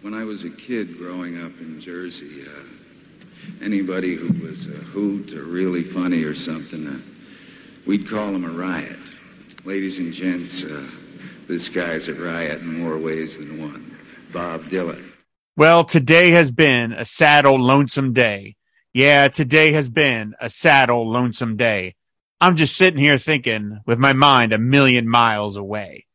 When I was a kid growing up in Jersey, uh, anybody who was a hoot or really funny or something, uh, we'd call him a riot. Ladies and gents, uh, this guy's a riot in more ways than one. Bob Dylan. Well, today has been a sad old lonesome day. Yeah, today has been a sad old lonesome day. I'm just sitting here thinking with my mind a million miles away.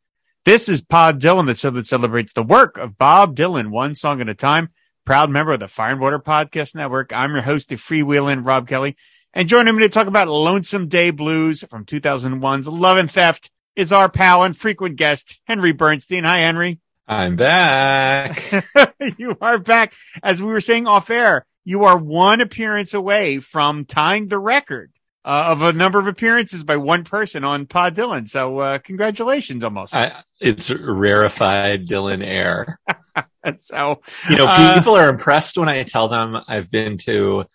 This is Pod Dylan, the show that celebrates the work of Bob Dylan, one song at a time. Proud member of the Fire and Water Podcast Network. I'm your host, the freewheeling Rob Kelly. And joining me to talk about Lonesome Day Blues from 2001's Love and Theft is our pal and frequent guest, Henry Bernstein. Hi, Henry. I'm back. you are back. As we were saying off air, you are one appearance away from tying the record uh, of a number of appearances by one person on Pod Dylan. So, uh, congratulations almost. I, it's rarefied Dylan air. so, you know, uh, people are impressed when I tell them I've been to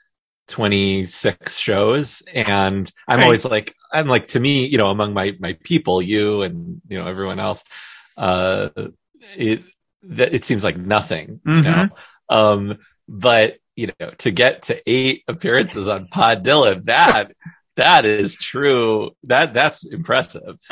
26 shows and I'm Right. always like, I'm like, to me, you know, among my, my people, you and, you know, everyone else, uh, it, that it seems like nothing, you Mhm. know? Um, but, you know, to get to eight appearances on Pod Dylan, that, that is true. That, that's impressive.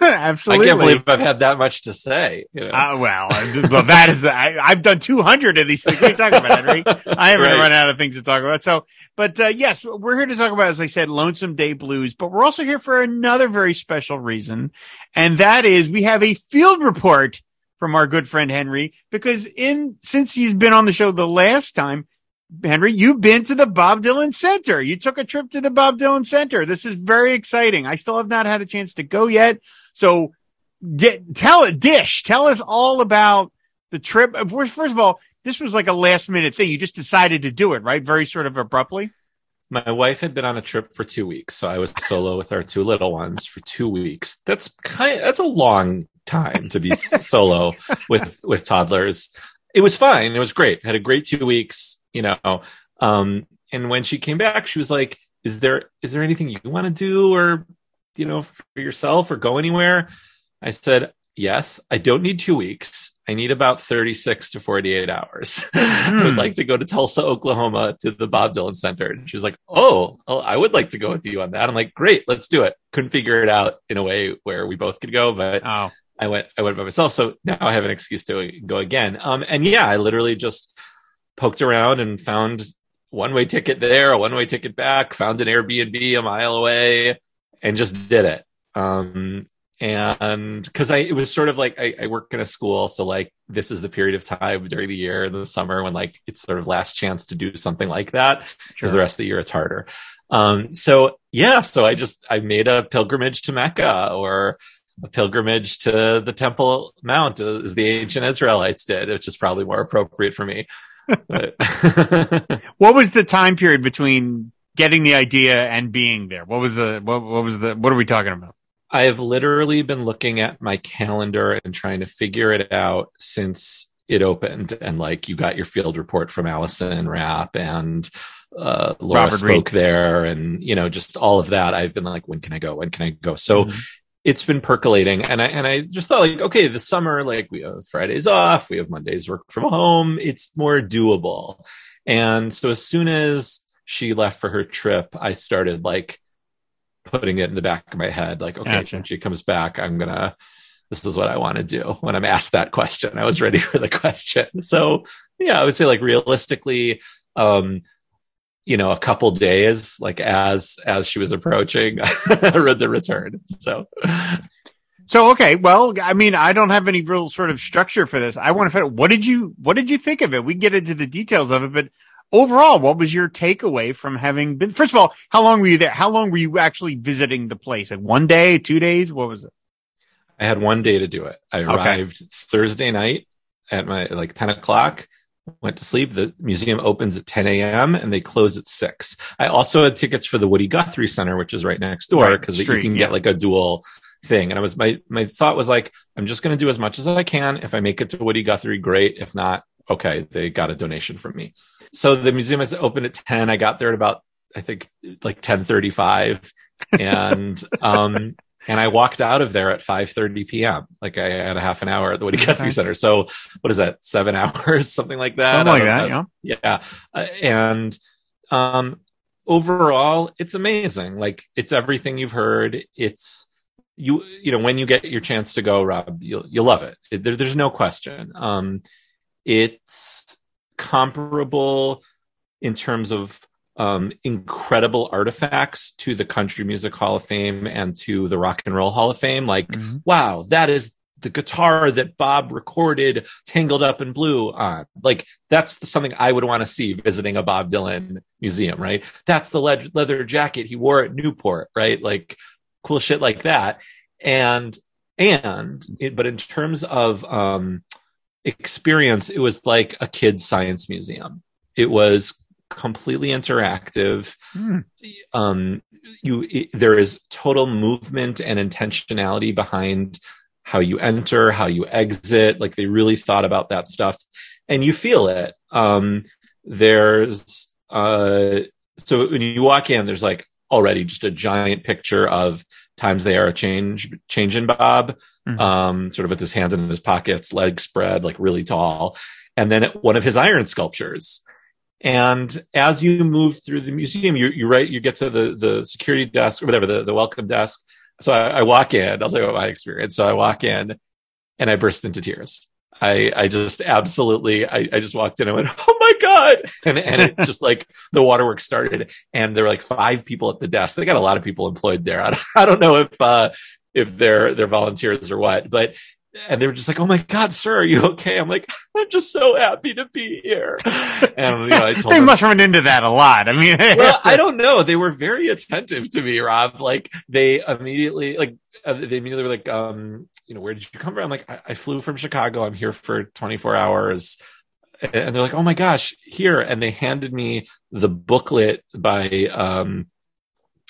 absolutely. I can't believe I've had that much to say. You know? Uh, well, well, that is the, I, I've done 200 of these things. What are you talking about, Henry? I haven't Right. run out of things to talk about. So, but, uh, yes, we're here to talk about, as I said, Lonesome Day Blues, but we're also here for another very special reason. And that is we have a field report from our good friend Henry, because in, since he's been on the show the last time, Henry, you've been to the Bob Dylan Center. You took a trip to the Bob Dylan Center. This is very exciting. I still have not had a chance to go yet. So di- tell it, Dish, tell us all about the trip. Uh, First, of all, this was like a last minute thing. You just decided to do it, right? Very sort of abruptly. My wife had been on a trip for two weeks, so I was solo with our two little ones for two weeks. That's kind Of, that's a long time to be solo with with toddlers. It was fine. It was great. Had a great two weeks, you know. Um, and when she came back, she was like, "Is there is there anything you want to do, or you know, for yourself, or go anywhere?" I said, "Yes. I don't need two weeks. I need about thirty six to forty eight hours. I would Hmm. like to go to Tulsa, Oklahoma, to the Bob Dylan Center." And she was like, "Oh, oh, I would like to go with you on that." I'm like, "Great, let's do it." Couldn't figure it out in a way where we both could go, but Oh, I went I went by myself, so now I have an excuse to go again. Um, and yeah, I literally just poked around and found one way ticket there, a one way ticket back, found an Airbnb a mile away, and just did it. Um, and because I it was sort of like I, I work in a school, so like this is the period of time during the year in the summer when like it's sort of last chance to do something like that because the rest of the year it's harder. Um, so yeah, so I just I made a pilgrimage to Mecca or a pilgrimage to the Temple Mount as the ancient Israelites did, which is probably more appropriate for me. What was the time period between getting the idea and being there? What was the, what, what was the, what are we talking about? I have literally been looking at my calendar and trying to figure it out since it opened. And like you got your field report from Allison Rapp and uh, Laura Robert Reed. spoke there and, you know, just all of that. I've been like, when can I go? When can I go? So Mhm. It's been percolating and I, and I just thought like, okay, the summer, like we have Fridays off, we have Mondays work from home. It's more doable. And so as soon as she left for her trip, I started like putting it in the back of my head, like, okay, Gotcha. when she comes back, I'm gonna, this is what I want to do when I'm asked that question. I was ready for the question. So yeah, I would say like realistically, um, you know, a couple days, like as, as she was approaching, I read the return. So So, okay. Well, I mean, I don't have any real sort of structure for this. I want to find out what did you, what did you think of it? We can get into the details of it, but overall, what was your takeaway from having been, first of all, how long were you there? How long were you actually visiting the place? Like one day, two days? What was it? I had one day to do it. I Okay. arrived Thursday night at my like 10 o'clock, went to sleep. The museum opens at 10 a.m. and they close at six. I also had tickets for the Woody Guthrie Center, which is right next door Right, because you can yeah. get like a dual thing. And I was, my, my thought was like, I'm just going to do as much as I can. If I make it to Woody Guthrie, great. If not, okay, they got a donation from me. So the museum is open at 10. I got there at about, I think like 1035 and, um, and I walked out of there at 5:30 p.m. Like I had a half an hour at the Woody Guthrie Center. So what is that? Seven hours, something like that. Something like that. don't Yeah. Yeah, Uh, and um, overall, it's amazing. Like it's everything you've heard. It's you. You know, when you get your chance to go, Rob, you'll you'll love it. It- there, there's no question. Um, it's comparable in terms of um, incredible artifacts to the Country Music Hall of Fame and to the Rock and Roll Hall of Fame. Like, Mhm. wow, that is the guitar that Bob recorded Tangled Up in Blue on. Like, that's something I would want to see visiting a Bob Dylan museum, right? That's the le- leather jacket he wore at Newport, right? Like, cool shit like that. And, and, it, but in terms of, um, experience, it was like a kid's science museum. It was completely interactive. Hmm. Um, you, it, there is total movement and intentionality behind how you enter, how you exit. Like they really thought about that stuff and you feel it. Um, there's, uh, so when you walk in, there's like already just a giant picture of times they are a change, change in Bob, Mhm. um, sort of with his hands in his pockets, legs spread, like really tall. And then one of his iron sculptures. And as you move through the museum, you, you right, you get to the, the security desk or whatever, the, the welcome desk. So I, I walk in, I'll tell you about my experience. So I walk in and I burst into tears. I, I just absolutely, I, I just walked in and went, Oh my God. And, and it just like the waterworks started and there were like five people at the desk. They got a lot of people employed there. I, I don't know if, uh, if they're, they're volunteers or what, but, and they were just like, "Oh my God, sir, are you okay?" I'm like, "I'm just so happy to be here." And you know, I told they them, must run into that a lot. I mean, well, I don't know. They were very attentive to me, Rob. Like they immediately, like uh, they immediately were like, um, you know, where did you come from? I'm like, I, I flew from Chicago. I'm here for 24 hours. And they're like, oh my gosh, here. And they handed me the booklet by, um,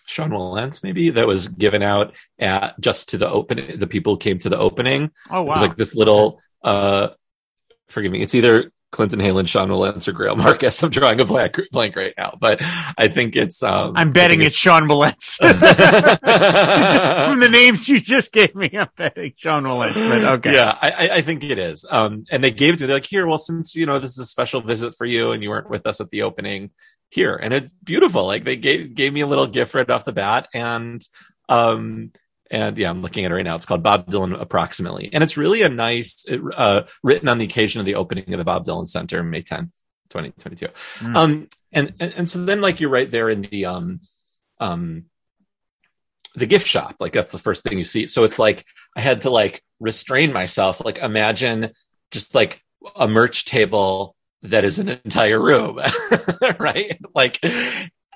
Sean Wilentz, maybe that was given out at just to the open, the people came to the opening. oh wow! It was like this little, uh, forgive me, it's either Clinton Heylin, Sean Wilentz, or Greil Marcus. I'm drawing a blank, blank right now, but I think it's. Um, I'm betting I it's Sean just from the names you just gave me, I'm betting Sean Wilentz. But okay. Yeah, I, I- I think it is. Um, and they gave it to me. They're like, here, well, since you know this is a special visit for you, and you weren't with us at the opening, here, and it's beautiful. Like they gave gave me a little gift right off the bat, and um, and yeah, I'm looking at it right now. It's called Bob Dylan Approximately, and it's really a nice, it, uh, written on the occasion of the opening of the Bob Dylan Center, May 10th, 2022. Mm. Um, and, and and so then like you're right there in the um, um, the gift shop. Like that's the first thing you see. So it's like I had to like restrain myself. Like imagine just like a merch table that is an entire room, right? Like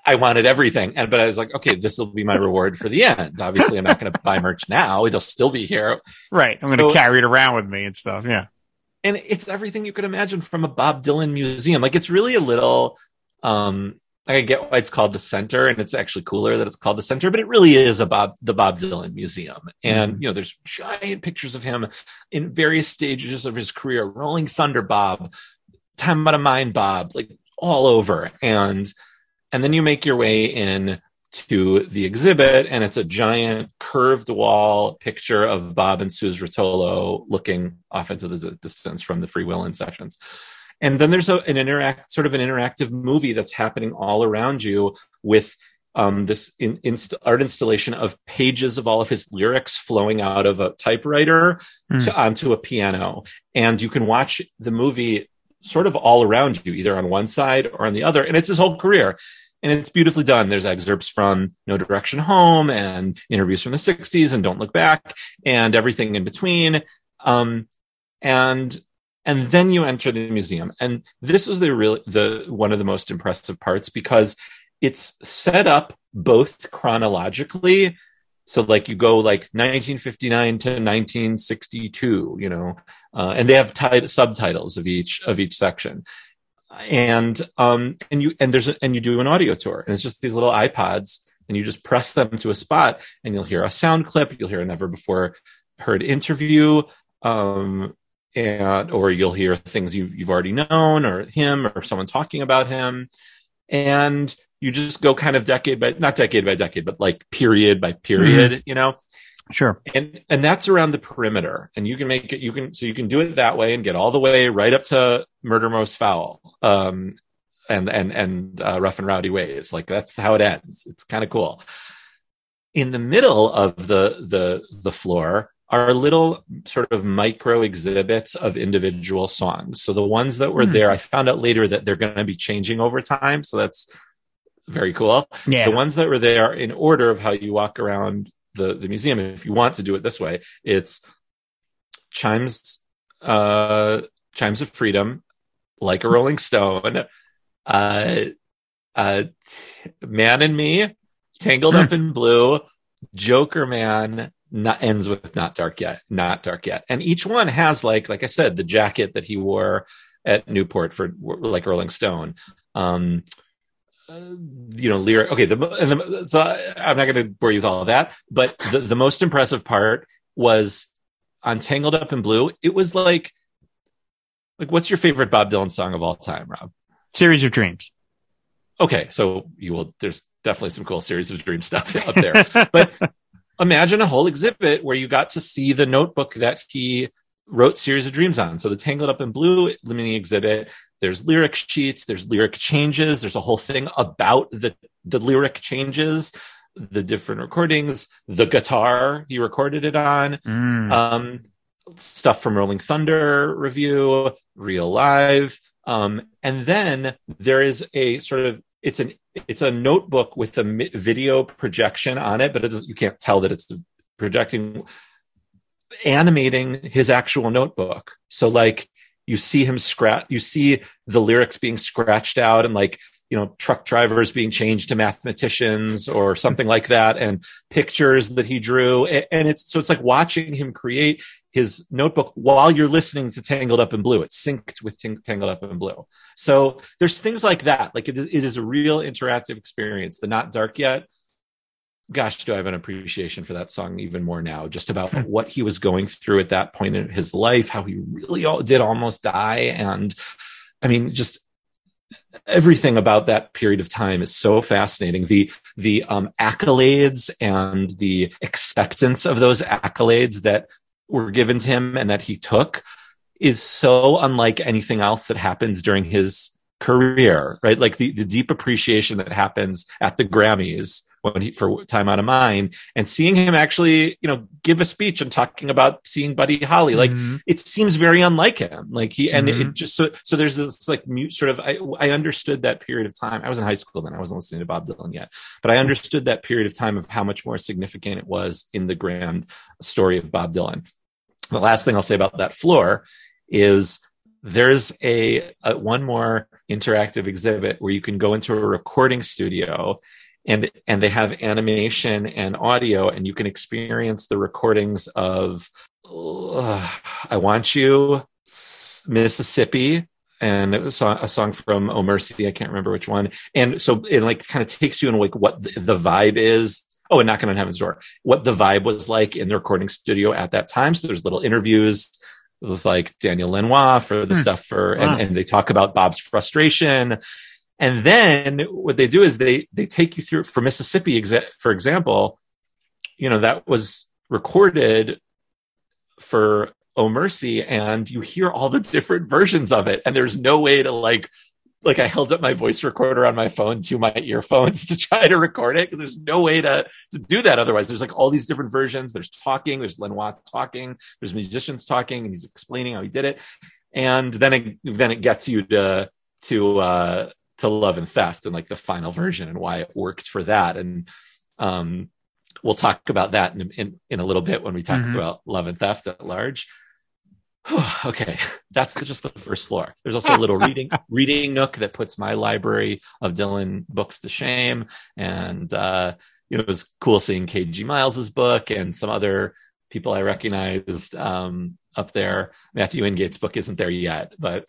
I wanted everything. And, but I was like, okay, this will be my reward for the end. Obviously I'm not going to buy merch now. It'll still be here. Right. I'm going to carry it around with me and stuff. Yeah. And it's everything you could imagine from a Bob Dylan museum. Like it's really a little, um, I get why it's called the center and it's actually cooler that it's called the center, but it really is a Bob, the Bob Dylan museum. And, you know, there's giant pictures of him in various stages of his career, Rolling Thunder Bob, Time Out of Mind Bob, like all over. And, and then you make your way in to the exhibit and it's a giant curved wall picture of Bob and Suze Rotolo looking off into the distance from the Freewheelin' sessions. And then there's a, an interact, sort of an interactive movie that's happening all around you with um, this in, inst- art installation of pages of all of his lyrics flowing out of a typewriter Hmm. to, onto a piano. And you can watch the movie sort of all around you, either on one side or on the other. And it's his whole career. And it's beautifully done. There's excerpts from No Direction Home and interviews from the 60s and Don't Look Back and everything in between. Um, and and then you enter the museum and this is the real the one of the most impressive parts because it's set up both chronologically so like you go like 1959 to 1962 you know uh, and they have tit- subtitles of each of each section. And um and you and there's a, and you do an audio tour and it's just these little ipods and you just press them to a spot and you'll hear a sound clip you'll hear a never before heard interview um and or you'll hear things you've you've already known or him or someone talking about him. And you just go kind of decade by not decade by decade but like period by period you know Sure. And and that's around the perimeter. And you can make it you can so you can do it that way and get all the way right up to murder most foul. Um and and and uh, rough and rowdy ways. Like that's how it ends. It's kind of cool. In the middle of the the the floor are little sort of micro exhibits of individual songs. So the ones that were hmm. there, I found out later that they're going to be changing over time. So that's very cool. Yeah. The ones that were there in order of how you walk around the, the museum, if you want to do it this way, it's chimes, uh, chimes of freedom, like a Rolling Stone, uh, uh, t- man and me, tangled up in blue, Jokerman, not ends with not dark yet, not dark yet. And each one has like, like I said, the jacket that he wore at Newport for like Rolling Stone. Um, uh, you know, lyric. Okay, the, the so I'm not going to bore you with all of that, but the, the most impressive part was on Tangled Up in Blue. It was like, like, what's your favorite Bob Dylan song of all time, Rob? Series of Dreams. Okay, so you will. There's definitely some cool Series of Dreams stuff up there, but imagine a whole exhibit where you got to see the notebook that he wrote Series of Dreams on. So the Tangled Up in Blue mini exhibit, there's lyric sheets, there's lyric changes, there's a whole thing about the, the lyric changes, the different recordings, the guitar he recorded it on, mm. um, stuff from Rolling Thunder Revue, Real Live. Um, and then there is a sort of it's an it's a notebook with a video projection on it, but it you can't tell that it's projecting animating his actual notebook. So like you see him scratch, you see the lyrics being scratched out and like, you know, truck drivers being changed to mathematicians or something like that and pictures that he drew. And it's, so it's like watching him create his notebook while you're listening to Tangled Up in Blue. It's synced with Tangled Up in Blue. So there's things like that. Like it is, it is a real interactive experience. The Not Dark Yet. Gosh, do I have an appreciation for that song even more now? Just about hmm. what he was going through at that point in his life, how he really did almost die. And I mean, just everything about that period of time is so fascinating. The the um, accolades and the acceptance of those accolades that were given to him and that he took is so unlike anything else that happens during his career, right? Like the, the deep appreciation that happens at the Grammys when he, for Time Out of Mind and seeing him actually, you know, give a speech and talking about seeing Buddy Holly, like mm-hmm. it seems very unlike him. Like he, and mm-hmm. it just, so, so there's this like mute sort of, I, I understood that period of time. I was in high school then. I wasn't listening to Bob Dylan yet, but I understood that period of time of how much more significant it was in the grand story of Bob Dylan. The last thing I'll say about that floor is there's a, a, one more interactive exhibit where you can go into a recording studio and and they have animation and audio and you can experience the recordings of uh, I want you Mississippi and it was a song from Oh Mercy I can't remember which one and so it like kind of takes you in like what the, vibe is oh, and knocking on heaven's door, what the vibe was like in the recording studio at that time. So there's little interviews with like Daniel Lanois for the hmm. stuff for, wow. and, and they talk about Bob's frustration. And then what they do is they, they take you through for Mississippi, for example, you know, that was recorded for Oh Mercy and you hear all the different versions of it. And there's no way to like like I held up my voice recorder on my phone to my earphones to try to record it because there's no way to to do that otherwise. There's like all these different versions. There's talking. There's Lanois talking. There's musicians talking, and he's explaining how he did it. And then it then it gets you to to uh to love and theft and like the final version and why it worked for that. And um we'll talk about that in in, in a little bit when we talk mm-hmm. about love and theft at large. okay, that's just the first floor. There's also a little reading reading nook that puts my library of Dylan books to shame, and uh, you know it was cool seeing KG Miles's book and some other people I recognized um, up there. Matthew Ingate's book isn't there yet, but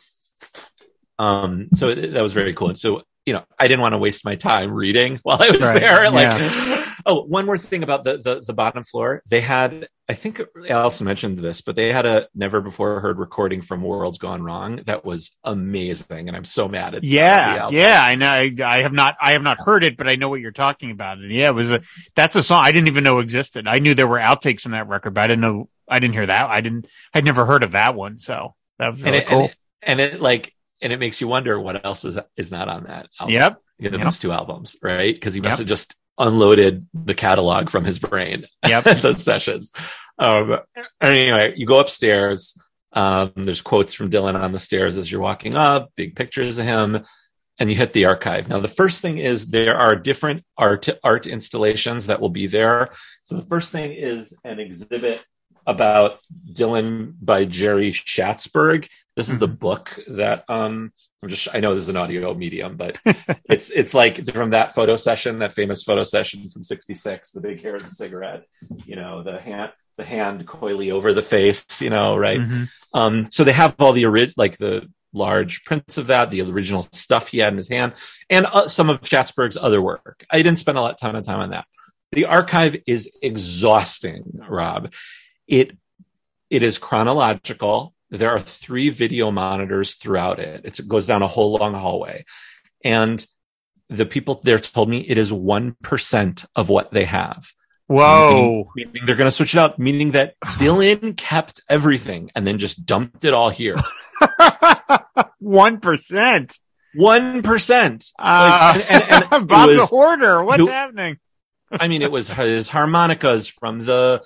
um, so that was very cool. And so you know, I didn't want to waste my time reading while I was right. there. Like, yeah. Oh, one more thing about the, the the bottom floor. They had, I think Allison mentioned this, but they had a never before heard recording from Worlds Gone Wrong that was amazing, and I'm so mad. It's not on the Yeah, yeah, I know. I, I have not, I have not heard it, but I know what you're talking about. And yeah, it was a, that's a song I didn't even know existed. I knew there were outtakes from that record, but I didn't know, I didn't hear that. I didn't, I'd never heard of that one. So that was and it, cool. and it and it like and it makes you wonder what else is is not on that album. yep. you know, Yep. those two albums, right? Because he must Yep. have just unloaded the catalog from his brain Yep. at those sessions. Um, anyway, you go upstairs. Um, there's quotes from Dylan on the stairs as you're walking up, big pictures of him, and you hit the archive. Now, the first thing is there are different art art installations that will be there. So the first thing is an exhibit about Dylan by Jerry Schatzberg. This is the book that um I'm just I know this is an audio medium, but it's it's like from that photo session, that famous photo session from '66, the big hair and the cigarette, you know, the hand the hand coyly over the face, you know, right? Mhm. Um, so they have all the ori- like the large prints of that, the original stuff he had in his hand, and uh, some of Schatzberg's other work. I didn't spend a lot ton of time on that. The archive is exhausting, Rob. It it is chronological. There are three video monitors throughout it. It's, it goes down a whole long hallway, and the people there told me it is one percent of what they have. Whoa. Meaning, meaning they're going to switch it up, meaning that Dylan kept everything and then just dumped it all here. One percent. One percent. Uh, and- and- and it Bob's a hoarder. What's who- happening? I mean, it was his harmonicas from the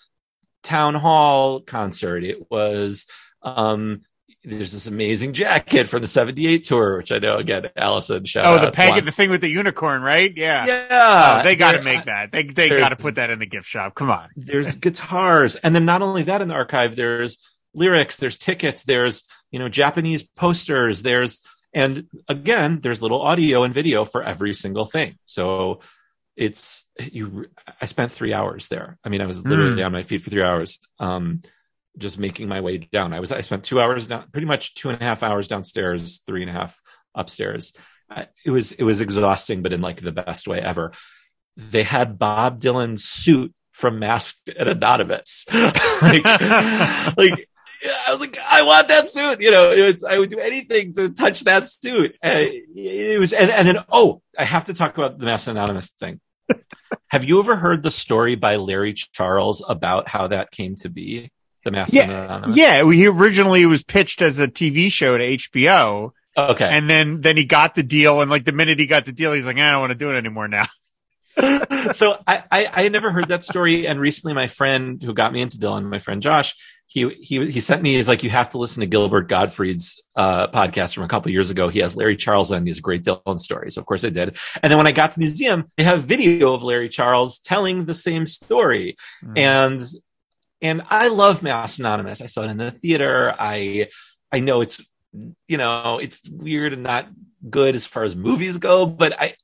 town hall concert. It was, um, there's this amazing jacket from the 78 tour, which I know again, Allison shout Oh, the peg, the thing with the unicorn, right? Yeah. Yeah. Oh, they got to make that. They they got to put that in the gift shop. Come on. there's guitars and then not only that in the archive there's lyrics there's tickets there's you know japanese posters there's and again there's little audio and video for every single thing so it's you i spent three hours there i mean i was literally on my feet for three hours um just making my way down i was i spent two hours down pretty much two and a half hours downstairs three and a half upstairs it was it was exhausting but in like the best way ever they had bob dylan's suit from masked and anonymous like like I was like, I want that suit. You know, was, I would do anything to touch that suit. And it was, and, and then, oh, I have to talk about the Mass Anonymous thing. have you ever heard the story by Larry Charles about how that came to be? The Mass Yeah. Yeah, he originally was pitched as a TV show to HBO, Okay. and then then he got the deal, and like the minute he got the deal, he's like, I don't want to do it anymore now. so I, I I never heard that story, and recently my friend who got me into Dylan, my friend Josh, he he he sent me. He's like, you have to listen to Gilbert Gottfried's uh, podcast from a couple years ago. He has Larry Charles on. He's a great Dylan story. So of course I did. And then when I got to the museum, they have video of Larry Charles telling the same story, Mm. and and I love Mass Anonymous. I saw it in the theater. I I know it's you know it's weird and not good as far as movies go, but I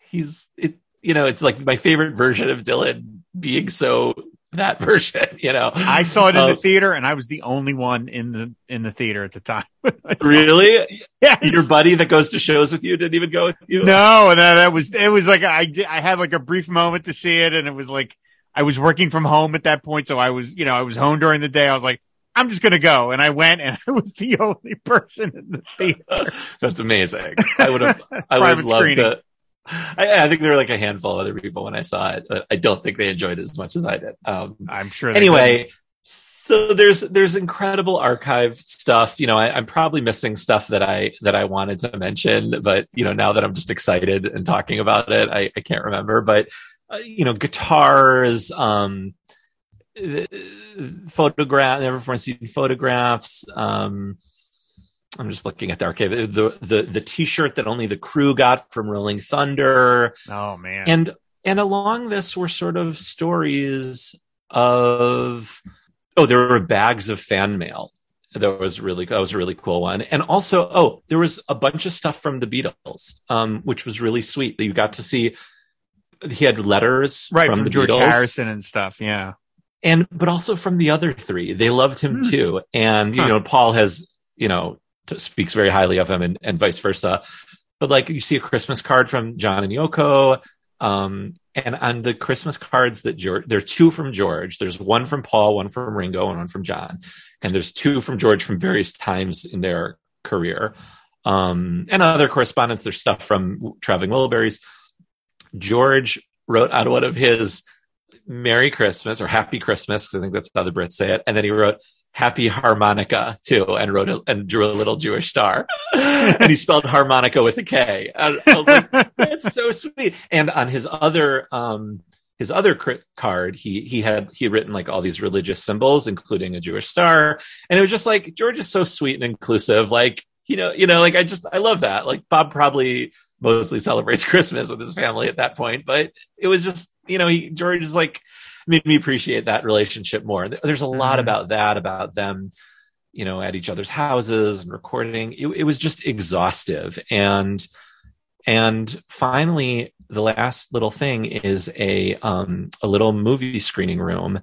he's it you know it's like my favorite version of Dylan being so that version. You know, I saw it in Um, the theater, and I was the only one in the in the theater at the time. I saw it. really Yes. your buddy that goes to shows with you didn't even go with you. No, no, that was it. Was like I I had like a brief moment to see it, and it was like I was working from home at that point, so I was you know I was home during the day. I was like, I'm just gonna go, and I went, and I was the only person in the theater. That's amazing. I would have. I would have loved screening. to. I, I think there were like a handful of other people when I saw it, but I don't think they enjoyed it as much as I did. Um, I'm sure. anyway so there's there's incredible archive stuff you know I, i'm probably missing stuff that i that i wanted to mention but you know now that i'm just excited and talking about it i, I can't remember but uh, you know guitars um photograph never before seen photographs um I'm just looking at the archive. The, the the T-shirt that only the crew got from Rolling Thunder. Oh man. and and along this were sort of stories of oh there were bags of fan mail that was really that was a really cool one and also oh there was a bunch of stuff from the beatles um which was really sweet that you got to see he had letters right from, from, the George beatles Harrison and stuff. Yeah. and but also from the other three they loved him Hmm. too and you know paul has you know t- speaks very highly of him and, and vice versa but like you see a christmas card from john and yoko um And on the Christmas cards that George, there are two from George. There's one from Paul, one from Ringo, and one from John. And there's two from George from various times in their career. Um, and other correspondence, there's stuff from Traveling Wilburys. George wrote on one of his Merry Christmas or Happy Christmas, because I think that's how the Brits say it. And then he wrote Happy Harmonica too, and wrote a, and drew a little Jewish star, and he spelled harmonica with a K. I, I like, that's so sweet. And on his other um his other card, he he had he had written like all these religious symbols, including a Jewish star, and it was just like George is so sweet and inclusive. Like you know, you know, like I just I love that. Like Bob probably mostly celebrates Christmas with his family at that point, but it was just you know, he George is like made me appreciate that relationship more. There's a lot mm-hmm. about that, about them, you know, at each other's houses and recording. It, it was just exhaustive. And, and finally, the last little thing is a, um, a little movie screening room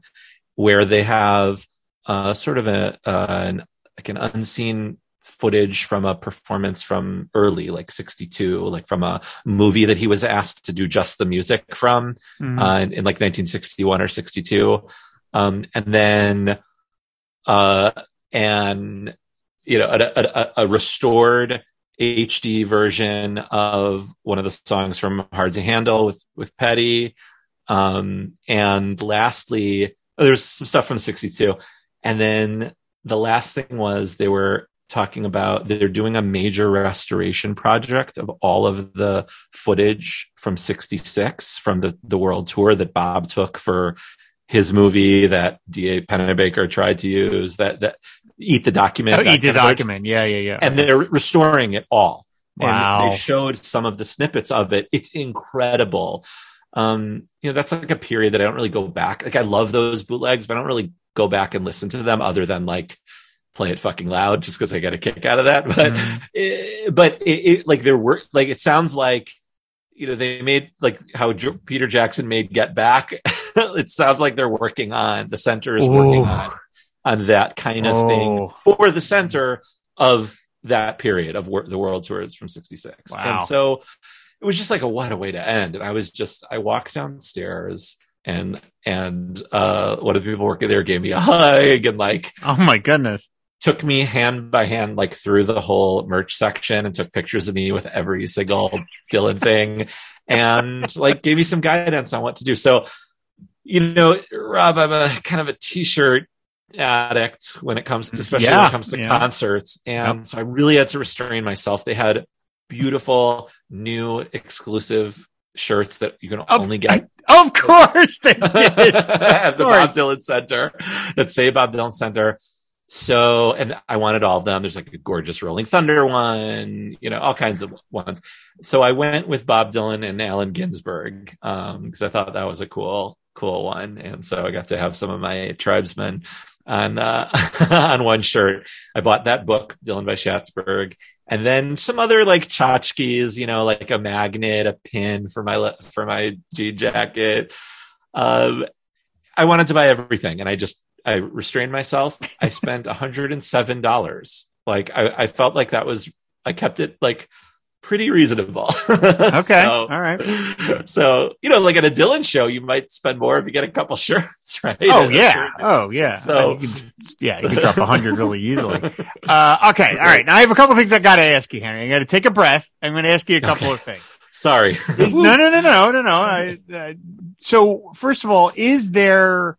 where they have, uh, sort of a, uh, an, like an unseen footage from a performance from early, like 62, like from a movie that he was asked to do just the music from mm-hmm. uh, in, in, like 1961 or 62. Um, and then, uh, and, you know, a, a, a, restored HD version of one of the songs from Hard to Handle with, with Petty. Um, and lastly, oh, there's some stuff from 62. And then the last thing was they were talking about they're doing a major restoration project of all of the footage from 66 from the, the world tour that Bob took for his movie that D.A. Pennebaker tried to use that, that eat the document. Oh, eat the document. Yeah. Yeah. Yeah. And they're restoring it all. Wow. And they showed some of the snippets of it. It's incredible. Um, you know, that's like a period that I don't really go back. Like I love those bootlegs, but I don't really go back and listen to them other than like play it fucking loud just because I get a kick out of that. But mm. it, but it, it, like there were like it sounds like you know they made like how jo- Peter Jackson made Get Back. it sounds like they're working on the center is Ooh. working on on that kind of oh. thing for the center of that period of wor- the world tours from 66 wow. and so it was just like a what a way to end and i was just i walked downstairs and and uh one of the people working there gave me a hug and like oh my goodness took me hand by hand like through the whole merch section and took pictures of me with every single Dylan thing and like gave me some guidance on what to do. So, you know, Rob, I'm a kind of a t-shirt addict when it comes to, especially yeah, when it comes to yeah. concerts. And yep. so I really had to restrain myself. They had beautiful new exclusive shirts that you can only get. I, of course they did. at the Bob Dylan Center that say Bob Dylan Center. So, and I wanted all of them. There's like a gorgeous Rolling Thunder one, you know, all kinds of ones. So I went with Bob Dylan and Allen Ginsberg, um, because I thought that was a cool, cool one. And so I got to have some of my tribesmen on, uh, on one shirt. I bought that book, Dylan by Schatzberg, and then some other like tchotchkes, you know, like a magnet, a pin for my, for my jean jacket. Um, I wanted to buy everything and I just I restrained myself. I spent $107. Like I, I felt like that was, I kept it like pretty reasonable. okay. so, All right. So, you know, like at a Dylan show, you might spend more if you get a couple shirts, right? Oh, yeah. Oh, yeah. So, you can, yeah, you can drop a hundred really easily. Uh, okay. All right. Now I have a couple things I got to ask you, Henry. I got to take a breath. I'm going to ask you a couple okay. of things. Sorry. no, no, no, no, no, no. I, uh, so first of all, is there,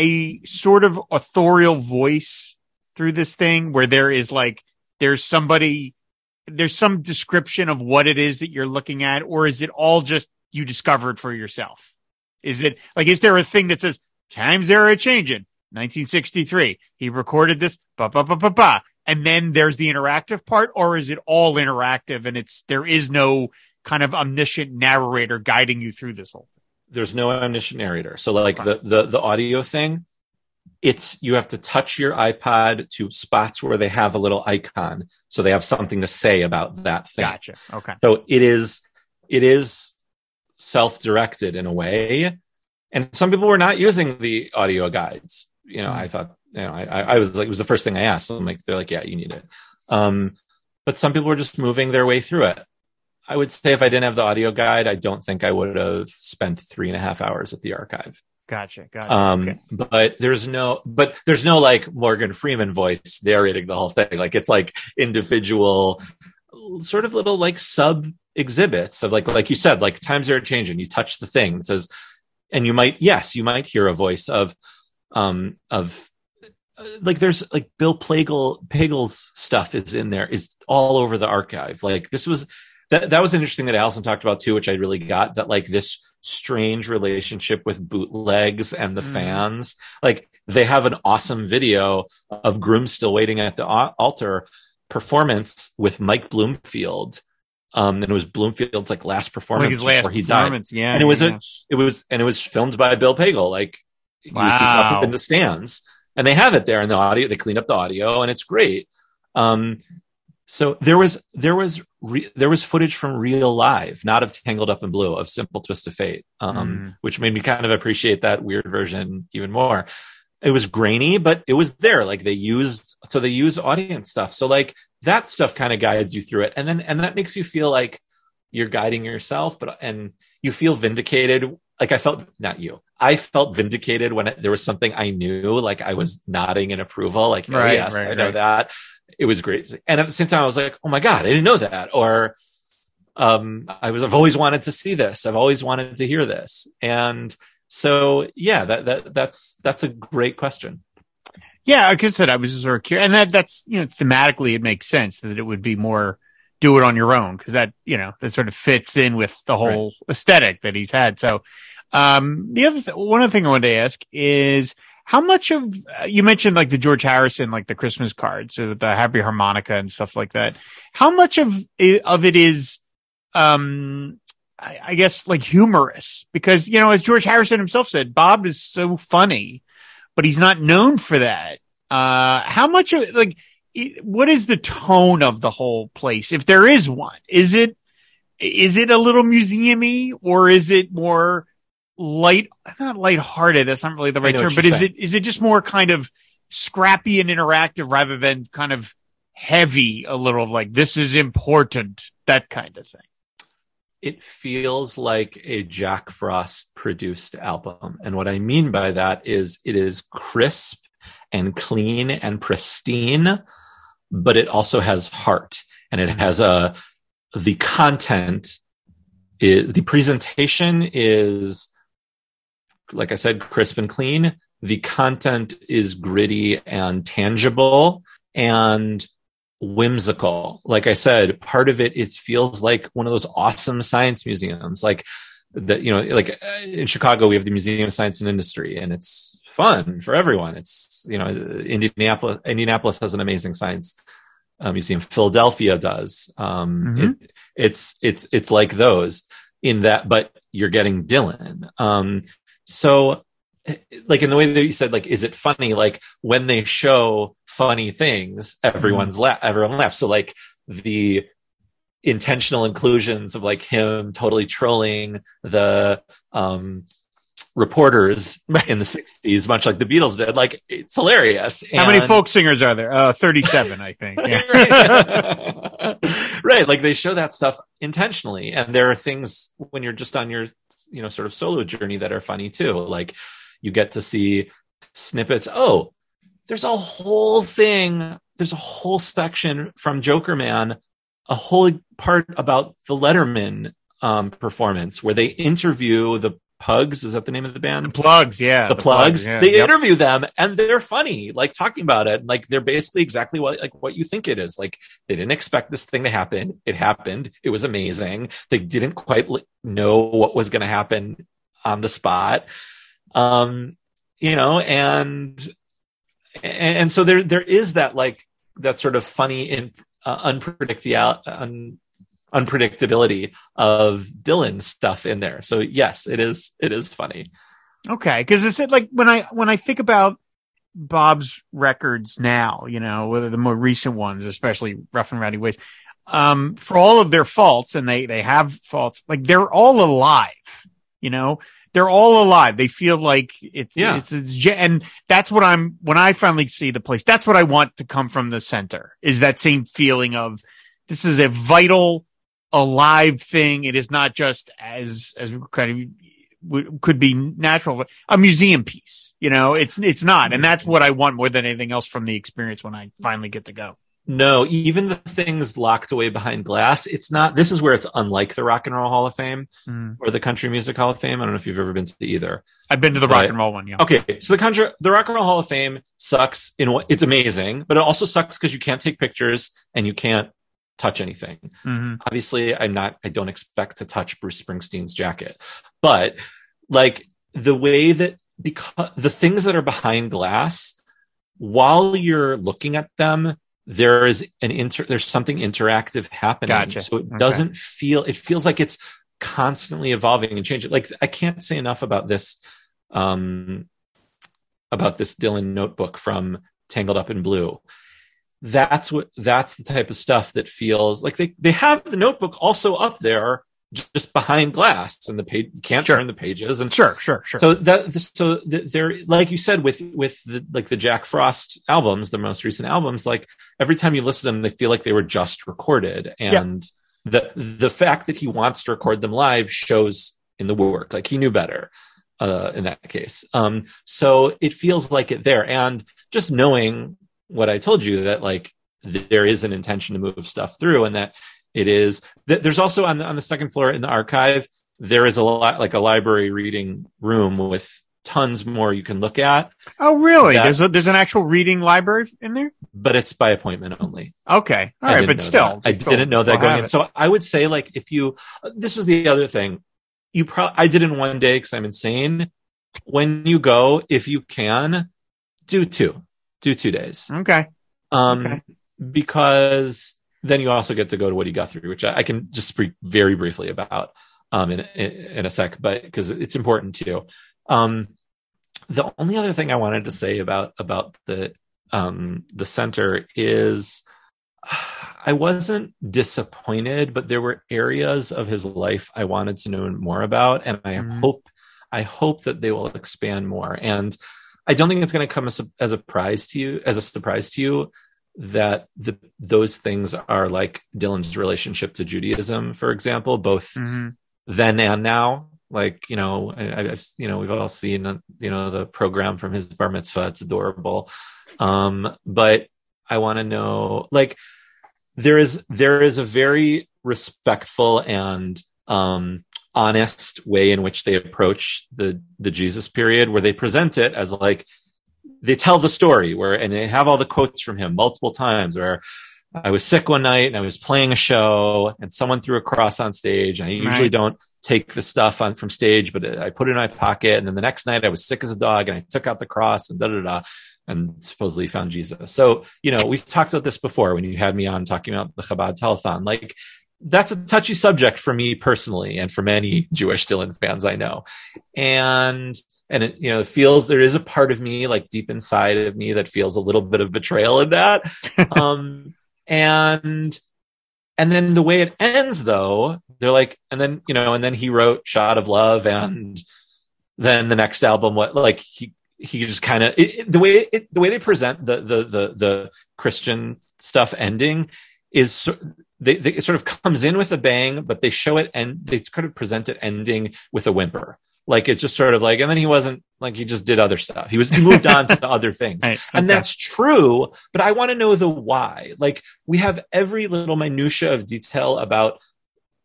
a sort of authorial voice through this thing where there is like there's somebody there's some description of what it is that you're looking at or is it all just you discovered for yourself? Is it like is there a thing that says times are a changing 1963 he recorded this ba ba ba ba ba. And then there's the interactive part or is it all interactive and it's there is no kind of omniscient narrator guiding you through this whole thing there's no omniscient narrator. So like the, the, the audio thing, it's, you have to touch your iPod to spots where they have a little icon. So they have something to say about that thing. Gotcha. Okay. So it is, it is self-directed in a way. And some people were not using the audio guides. You know. I thought, you know, I, I was like, it was the first thing I asked. I'm like, they're like, yeah, you need it. Um, but some people were just moving their way through it. I would say if I didn't have the audio guide, I don't think I would have spent three and a half hours at the archive. Gotcha. Gotcha. Um, okay. but there's no, but there's no like Morgan Freeman voice narrating the whole thing. Like it's like individual, sort of little like sub exhibits of like, like you said, like times are changing. You touch the thing that says, and you might, yes, you might hear a voice of, um, of like there's like Bill Plagle, Pagel's stuff is in there, is all over the archive. Like this was, that, that was interesting that Allison talked about too, which I really got that like this strange relationship with bootlegs and the Mm. fans. Like they have an awesome video of Groom still waiting at the altar performance with Mike Bloomfield. Um, and it was Bloomfield's like last performance Like his last before he died. Yeah. And it was yeah. a, it was, and it was filmed by Bill Pagel. Like you see Wow. up in the stands and they have it there in the audio. They clean up the audio and it's great. Um, so there was there was re- there was footage from real live, not of Tangled Up in Blue, of Simple Twist of Fate, um, Mm. which made me kind of appreciate that weird version even more. It was grainy, but it was there. Like they used, so they use audience stuff. So like that stuff kind of guides you through it, and then and that makes you feel like you're guiding yourself, but and you feel vindicated. Like I felt, not you, I felt vindicated when it, there was something I knew. Like I was nodding in approval. Like, oh, Right, yes, right, I know right. that. It was great. And at the same time, I was like, oh my God, I didn't know that. Or, um, I was, I've always wanted to see this. I've always wanted to hear this. And so, yeah, that, that, that's, that's a great question. Yeah, like I said, I was just sort of curious, and that that's you know thematically it makes sense that it would be more do it on your own because that you know that sort of fits in with the whole aesthetic that he's had. So, um, the other th- one other thing I wanted to ask is how much of uh, you mentioned like the George Harrison, like the Christmas cards or the Happy Harmonica and stuff like that. How much of of it is, um, I, I guess like humorous because you know as George Harrison himself said, Bob is so funny but he's not known for that. Uh, how much of like, what is the tone of the whole place? If there is one, is it, is it a little museumy or is it more light, not lighthearted? That's not really the right term, but is it, is it just more kind of scrappy and interactive rather than kind of heavy, a little like, this is important, that kind of thing? it feels like a Jack Frost produced album. And what I mean by that is it is crisp and clean and pristine, but it also has heart and it has a, the content is, the presentation is, like I said, crisp and clean. The content is gritty and tangible and whimsical. Like I said, part of it, it feels like one of those awesome science museums, like that, you know, like uh, in Chicago, we have the Museum of Science and Industry and it's fun for everyone. It's, you know, Indianapolis, Indianapolis has an amazing science uh, museum. Philadelphia does. Um, Mhm. it, it's, it's, it's like those in that, but you're getting Dylan. Um, so like in the way that you said, like, is it funny? Like when they show funny things, everyone's la- everyone laughs. So like the intentional inclusions of like him totally trolling the um reporters in the 60s much like the beatles did like it's hilarious How many folk singers are there? Uh, 37, I think. Right. right. Like they show that stuff intentionally. And there are things when you're just on your, you know, sort of solo journey that are funny too. Like you get to see snippets. Oh, there's a whole thing. There's a whole section from Jokerman, a whole part about the Letterman um, performance where they interview the Pugs. Is that the name of the band? Plugz, yeah. the, Plugz. yeah. They Yep. interview them and they're funny, like talking about it. Like they're basically exactly what like what you think it is. Like they didn't expect this thing to happen. It happened. It was amazing. They didn't quite know what was going to happen on the spot. Um, you know, and and, and so there there is that like that sort of funny in uh, unpredictable un, unpredictability of Dylan stuff in there. So yes, it is it is funny. Okay, because it's like when I when I think about Bob's records now, you know, whether the more recent ones, especially Rough and Rowdy Ways, um, for all of their faults, and they they have faults, like they're all alive, you know. They're all alive. They feel like it's, Yeah. it's, it's, and that's what I'm, when I finally see the place, that's what I want to come from the center is that same feeling of this is a vital a live thing. It is not just as as kind of could be natural a museum piece. You know, it's it's not, and that's what I want more than anything else from the experience when I finally get to go. No, even the things locked away behind glass, it's not. This is where it's unlike the Rock and Roll Hall of Fame Mm. or the Country Music Hall of Fame. I don't know if you've ever been to either. I've been to the Right. rock and roll one. Yeah. Okay, so the country, the Rock and Roll Hall of Fame sucks in what it's amazing, but it also sucks because you can't take pictures and you can't touch anything. hmm Obviously, I'm not. I don't expect to touch Bruce Springsteen's jacket, but like the way that because the things that are behind glass, while you're looking at them, there is an inter. There's something interactive happening, Gotcha. so it Okay. doesn't feel. It feels like it's constantly evolving and changing. Like I can't say enough about this. Um, about this Dylan notebook from Tangled Up in Blue. That's what that's the type of stuff that feels like they they have the notebook also up there just behind glass and the page you can't Sure. turn the pages. And Sure, sure, sure. so that so th- there like you said with with the like the Jack Frost albums the most recent albums like every time you listen to them they feel like they were just recorded. And the the fact that he wants to record them live shows in the work. Like he knew better uh in that case. Um so it feels like it there. And just knowing what I told you that like th- there is an intention to move stuff through and that it is th- there's also on the on the second floor in the archive there is a lot like a library reading room with tons more you can look at. Oh, really? that- there's a, there's an actual reading library in there. but it's by appointment only. Okay, all right, but still, i still, didn't know that going in. it. so i would say like if you this was the other thing. You probably i did in one day because i'm insane. When you go if you can do two do two days Okay, um Okay. because then you also get to go to Woody Guthrie, which I, I can just speak very briefly about um in in, in a sec, but because it's important too. Um, the only other thing I wanted to say about about the um the center is I wasn't disappointed, but there were areas of his life I wanted to know more about, and I Mhm. hope I hope that they will expand more. And I don't think it's going to come as a, as a surprise to you, as a surprise to you, that the those things are like Dylan's relationship to Judaism, for example, both Mhm. then and now. Like you know, I, I've you know we've all seen you know the program from his bar mitzvah. It's adorable, um, but I want to know like there is there is a very respectful and um, honest way in which they approach the the Jesus period, where they present it as like they tell the story where and they have all the quotes from him multiple times where I was sick one night and I was playing a show and someone threw a cross on stage. And I usually Right. don't take the stuff on from stage, but I put it in my pocket. And then the next night I was sick as a dog and I took out the cross and da da da and supposedly found Jesus. So, you know, we've talked about this before when you had me on talking about the Chabad telethon. Like that's a touchy subject for me personally and for many Jewish Dylan fans I know. And and it you know it feels there is a part of me like deep inside of me that feels a little bit of betrayal in that. um and and then the way it ends though, they're like and then you know and then he wrote Shot of Love and then the next album what like he he just kind of the way it, the way they present the the the the Christian stuff ending is they, they it sort of comes in with a bang, but they show it and they kind of present it ending with a whimper. Like it's just sort of like, and then he wasn't like he just did other stuff. He was he moved on to the other things. Right, And that's true, but I want to know the why. Like we have every little minutia of detail about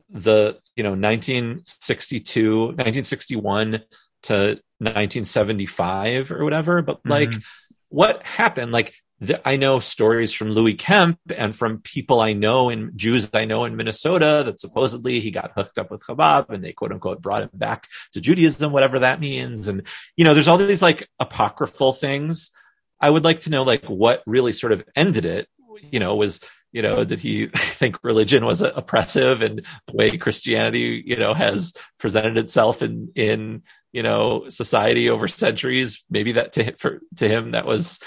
the, you know, 1962, 1961 to 1975 or whatever, but like Mhm. what happened? Like I know stories from Louis Kemp and from people I know in Jews I know in Minnesota that supposedly he got hooked up with Chabad and they quote unquote brought him back to Judaism, whatever that means. And, you know, there's all these like apocryphal things. I would like to know like what really sort of ended it, you know, was, you know, did he think religion was oppressive and the way Christianity, you know, has presented itself in, in, you know, society over centuries? Maybe that to, for, to him, that was,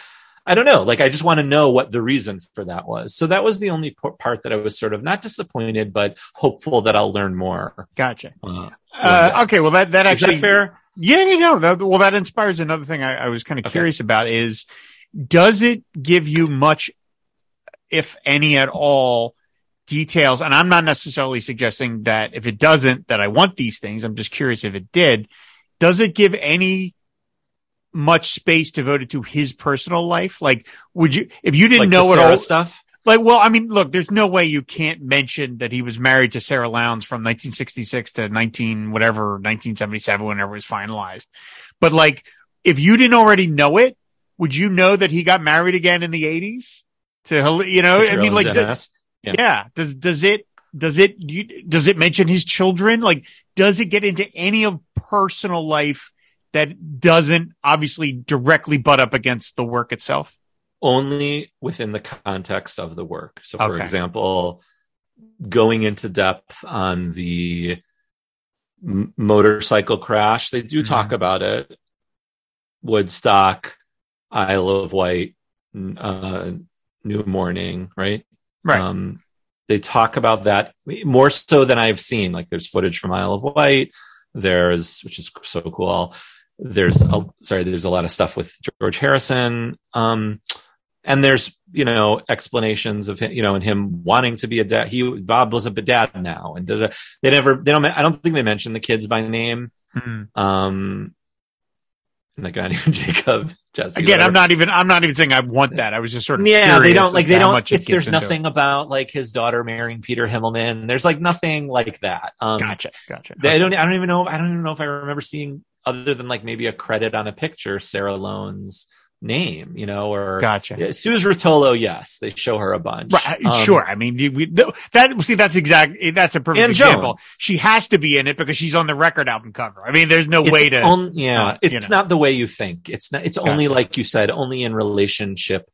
I don't know. Like, I just want to know what the reason for that was. So that was the only p- part that I was sort of not disappointed, but hopeful that I'll learn more. Gotcha. Uh, Uh, okay, well that that actually that fair? Yeah, you know, That, well, that inspires another thing I, I was kind of Okay. curious about is does it give you much, if any at all, details, and I'm not necessarily suggesting that if it doesn't, that I want these things. I'm just curious if it did. Does it give any much space devoted to his personal life? Like, would you, if you didn't like know it all, stuff. like, well, I mean, look, there's no way you can't mention that he was married to Sara Lownds from 1966 to 19, whatever, 1977, whenever it was finalized. But like, if you didn't already know it, would you know that he got married again in the 80s? To, you know, I mean, like, does, yeah. Yeah. Does, does it, does it, you, does it mention his children? Like, does it get into any of personal life that doesn't obviously directly butt up against the work itself? only within the context of the work. So, for Okay. example, going into depth on the m- motorcycle crash, they do Mhm. talk about it. Woodstock, Isle of Wight, uh, New Morning, right? Right. Um, they talk about that more so than I've seen. Like, there's footage from Isle of Wight. There's, which is so cool. There's, a, sorry, there's a lot of stuff with George Harrison. Um, and there's you know explanations of him you know and him wanting to be a dad he bob was a dad now and da-da. they never they don't i don't think they mentioned the kids by name Mhm. um and the guy named Jakob Jesse, Again, I'm not even, I'm not even saying I want that. I was just sort of, yeah they don't like they don't it's there's into it. nothing about like his daughter marrying peter himmelman there's like nothing like that um Gotcha. Gotcha. they don't i don't even know i don't even know if i remember seeing other than like maybe a credit on a picture sarah lone's name you know or Gotcha. Yeah, Suze Rotolo, yes, they show her a bunch. Right, Um, sure. I mean, we, that see, that's exactly that's a perfect And Joan. example. She has to be in it because she's on the record album cover. I mean, there's no It's way to. on- yeah, uh, it's know. not the way you think. It's not. It's only like you said, only in relationship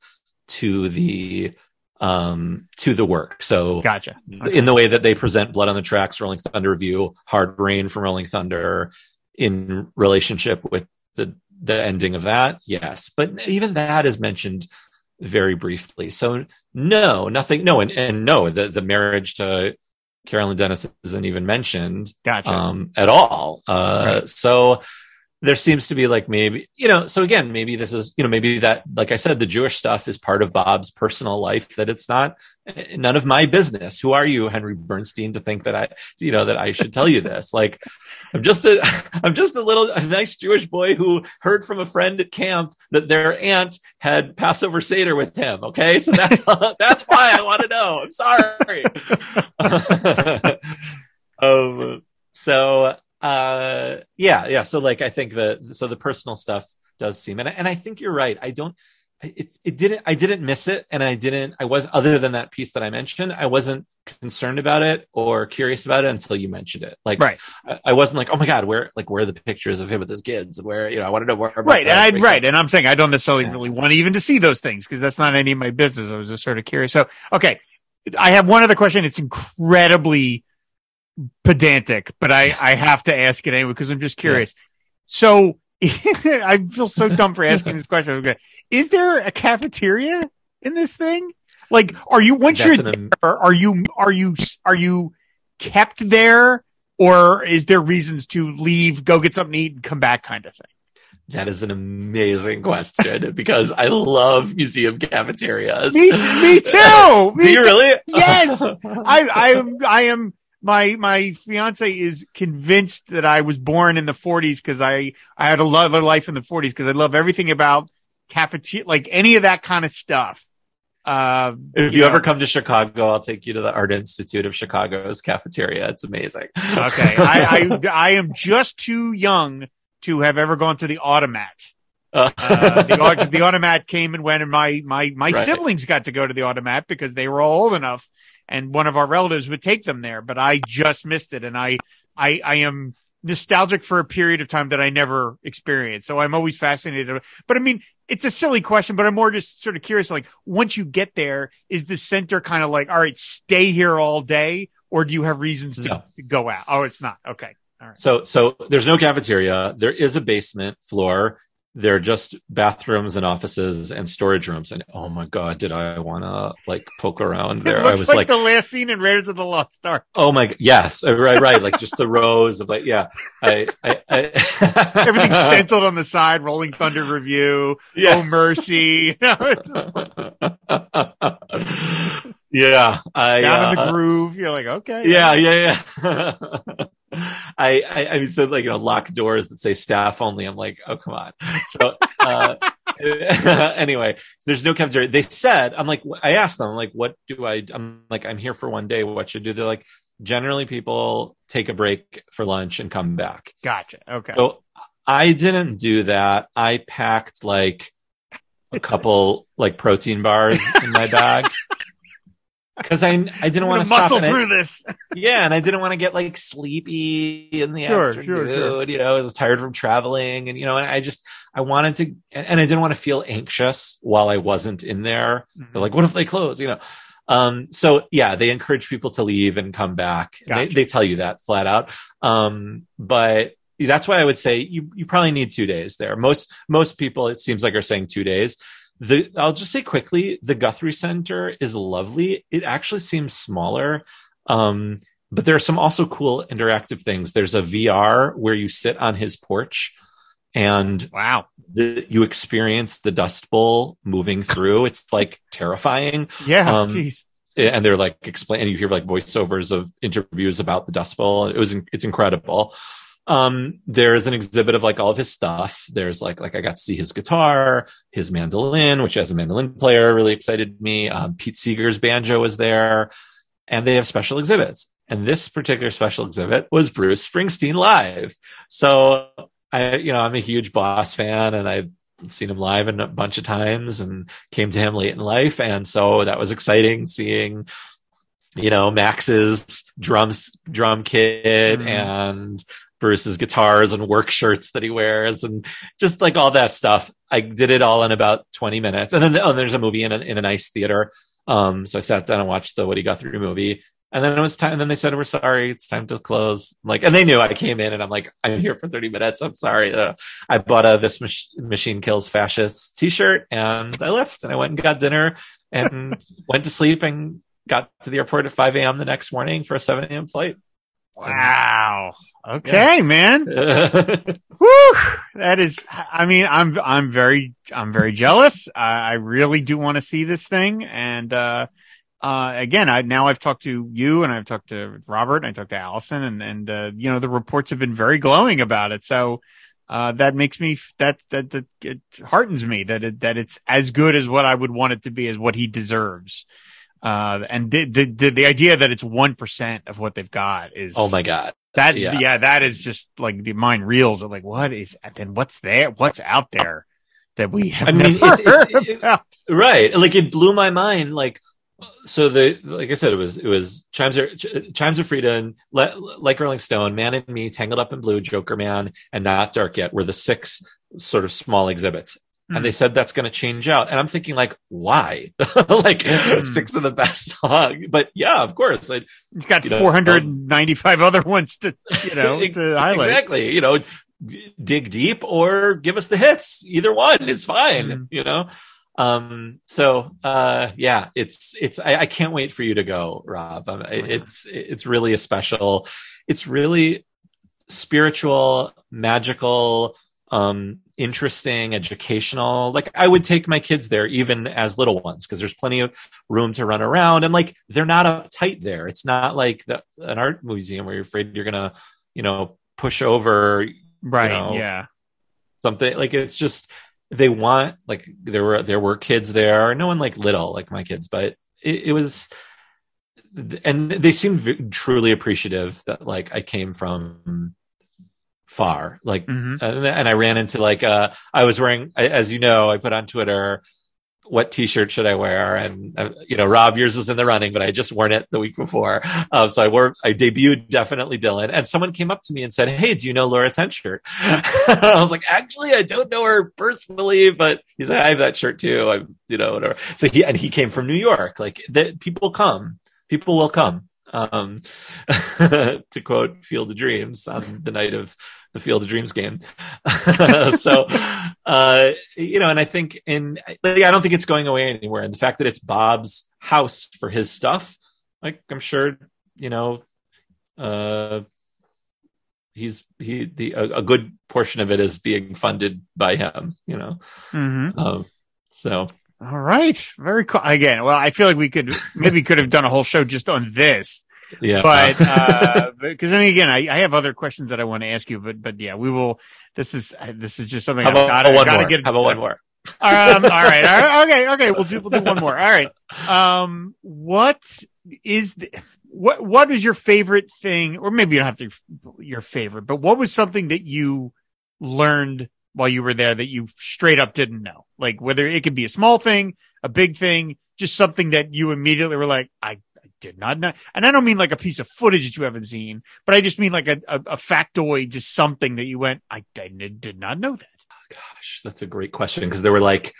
to the um to the work. So gotcha. in the way that they present Blood on the Tracks, Rolling Thunder Revue, Hard Rain from Rolling Thunder, in relationship with the the ending of that, yes. But even that is mentioned very briefly. So no, nothing. No, and, and no, the the marriage to Carolyn Dennis isn't even mentioned Gotcha. um, at all. Uh, So there seems to be like maybe, you know, so again, maybe this is, you know, maybe that, like I said, the Jewish stuff is part of Bob's personal life that it's not eh, none of my business. Who are you, Henry Bernstein, to think that I, you know, that I should tell you this? Like, I'm just a, I'm just a little, a nice Jewish boy who heard from a friend at camp that their aunt had Passover Seder with him. Okay. So that's, that's why I want to know. I'm sorry. um, so uh yeah yeah so like i think that so the personal stuff does seem and, I- and i think you're right i don't it, it didn't i didn't miss it and i didn't i was other than that piece that i mentioned i wasn't concerned about it or curious about it until you mentioned it like Right. I, I wasn't like oh my god where like where are the pictures of him with his kids where you know i want to know about right. And. I, right. And I'm saying I don't necessarily Yeah. really want even to see those things because that's not any of my business. I was just sort of curious. So, okay. I have one other question. It's incredibly pedantic, but I, I have to ask it anyway because I'm just curious. So I feel so dumb for asking this question. Okay. Is there a cafeteria in this thing? Like, are you, once That's you're an there, are you, are you, are you kept there or is there reasons to leave, go get something to eat and come back kind of thing? that is an amazing question because i love museum cafeterias Me, me too. Me do you too. really Yes. I, I am, I am, my, my fiance is convinced that I was born in the forties because I, I had a love of life in the forties because I love everything about cafeteria, like any of that kind of stuff. Uh, If you, know. ever come to Chicago, I'll take you to the Art Institute of Chicago's cafeteria. It's amazing. okay. I, I, I am just too young to have ever gone to the automat. Uh, the, 'cause the automat came and went, and my my my Right. siblings got to go to the automat because they were all old enough, and one of our relatives would take them there. But I just missed it, and I I I am nostalgic for a period of time that I never experienced. So I'm always fascinated. But I mean, it's a silly question, but I'm more just sort of curious. Like, once you get there, is the center kind of like, all right, stay here all day, or do you have reasons to No. go out? Oh, it's not. Okay. All right. So, so there's no cafeteria. There is a basement floor. There are just bathrooms and offices and storage rooms. And oh my god, did I want to like poke around there? It I was like, like, the last scene in Raiders of the Lost Ark. oh my, yes, uh, right, right, like just the rows of like, yeah, I, I, I Everything's stenciled on the side. Rolling Thunder Revue. Yeah. Oh mercy. You know, it's just- Yeah, I, down in the uh, groove. You're like, okay, yeah, yeah, yeah. I, I, I mean, so like you know, lock doors that say staff only. I'm like, oh come on. So uh, anyway, there's no cafeteria. They said, I'm like, I asked them, I'm like, what do I? I'm like, I'm here for one day. What should I do? They're like, generally people take a break for lunch and come back. Gotcha. Okay. So I didn't do that. I packed like a couple like protein bars in my bag because I I didn't want to muscle stop and I- through this. yeah, and I didn't want to get like sleepy in the Sure, afternoon. sure, sure. You know, I was tired from traveling, and you know, and I just I wanted to, and I didn't want to feel anxious while I wasn't in there. They're like, what if they close? You know. Um, so yeah, they encourage people to leave and come back. They, they tell you that flat out. Um, but that's why I would say you, you probably need two days there. Most, most people, it seems like are saying two days. The, I'll just say quickly, the Guthrie Center is lovely. It actually seems smaller. Um, but there are some also cool interactive things. There's a VR where you sit on his porch and Wow. the, you experience the Dust Bowl moving through. It's like terrifying Yeah. Um, and they're like explain and you hear like voiceovers of interviews about the Dust Bowl. It was it's incredible. Um, there's an exhibit of like all of his stuff. There's like like I got to see his guitar, his mandolin, which as a mandolin player really excited me. Um, Pete Seeger's banjo was there, and they have special exhibits. And this particular special exhibit was Bruce Springsteen live. So I, you know, I'm a huge Boss fan, and I've seen him live a bunch of times, and came to him late in life, and so that was exciting seeing, you know, Max's drums drum kit Mhm. and Bruce's guitars and work shirts that he wears, and just like all that stuff. I did it all in about 20 minutes, and then oh, there's a movie in a, in a nice theater. Um, so I sat down and watched the Woody Guthrie movie. And then it was time. And then they said, "We're sorry, it's time to close." Like, and they knew I came in, and I'm like, "I'm here for 30 minutes. I'm sorry." Uh, I bought a "This Mach- Machine Kills Fascists" T-shirt, and I left, and I went and got dinner, and went to sleep, and got to the airport at 5 a.m. the next morning for a 7 a.m. flight. Wow. Okay, man. Whew. That is, I mean, I'm, I'm very, I'm very jealous. I, I really do want to see this thing. And, uh, uh, again, I, now I've talked to you and I've talked to Robert and I talked to Allison and, and, uh, you know, the reports have been very glowing about it. So, uh, that makes me, that, that, that, it heartens me that it, that it's as good as what I would want it to be as what he deserves. Uh, and the, the, the, the idea that it's 1% of what they've got is, oh my god. That Yeah. yeah. that is just like the mind reels of like what is then what's there what's out there that we have I mean, it's- it- it- right like it blew my mind like so the like i said it was it was chimes of chimes of freedom Le- like rolling stone man and me tangled up in blue Jokerman and not dark yet were the six sort of small exhibits Hmm. and they said that's going to change out. And i'm thinking like why? Like Hmm. six of the best song but yeah of course I, You've got you know, 495 other ones to you know to highlight. exactly. You know dig deep or give us the hits. Either one is fine Mhm. you know? Um so uh yeah it's it's I, I can't wait for you to go rob. Um, it- it's it's really a special it's really spiritual magical um interesting educational. Like i would take my kids there even as little ones because there's plenty of room to run around and like they're not uptight there. It's not like the, an art museum where you're afraid you're gonna you know push over right know, yeah. something. Like it's just they want like there were there were kids there. No one like little like my kids but it, it was and they seemed v- truly appreciative that like i came from far like Mhm. and, and i ran into like uh i was wearing as you know i put on twitter what t-shirt should I wear? And uh, you know, Rob, yours was in the running, but I just worn it the week before. Um, so I wore, I debuted definitely Dylan. And someone came up to me and said, "Hey, do you know Laura Tenshirt?" I was like, "Actually, I don't know her personally, but he's like, I have that shirt too. I'm, you know, whatever." So he and he came from New York. Like that, people come, people will come. Um, to quote Field of Dreams on the night of the Field of Dreams game. so, uh, you know, and I think in, like, I don't think it's going away anywhere. And the fact that it's Bob's house for his stuff, like, I'm sure, you know, uh, he's, he, the, a, a good portion of it is being funded by him, you know? Mhm. Um, so All right. Very cool. Again, well, I feel like we could maybe could have done a whole show just on this. Yeah. But uh because I mean again, I, I have other questions that I want to ask you, but but yeah, we will this is this is just something I've gotta more? get How about one more? um, all right, all right, okay, okay. We'll do we'll do one more. All right. Um, what is the what what is your favorite thing, or maybe you don't have to your favorite, but what was something that you learned while you were there that you straight up didn't know? Like whether it could be a small thing, a big thing, just something that you immediately were like, I, I did not know. And I don't mean like a piece of footage that you haven't seen, but I just mean like a, a, a factoid, just something that you went, I, I did not know that. Oh, gosh, that's a great question because there were like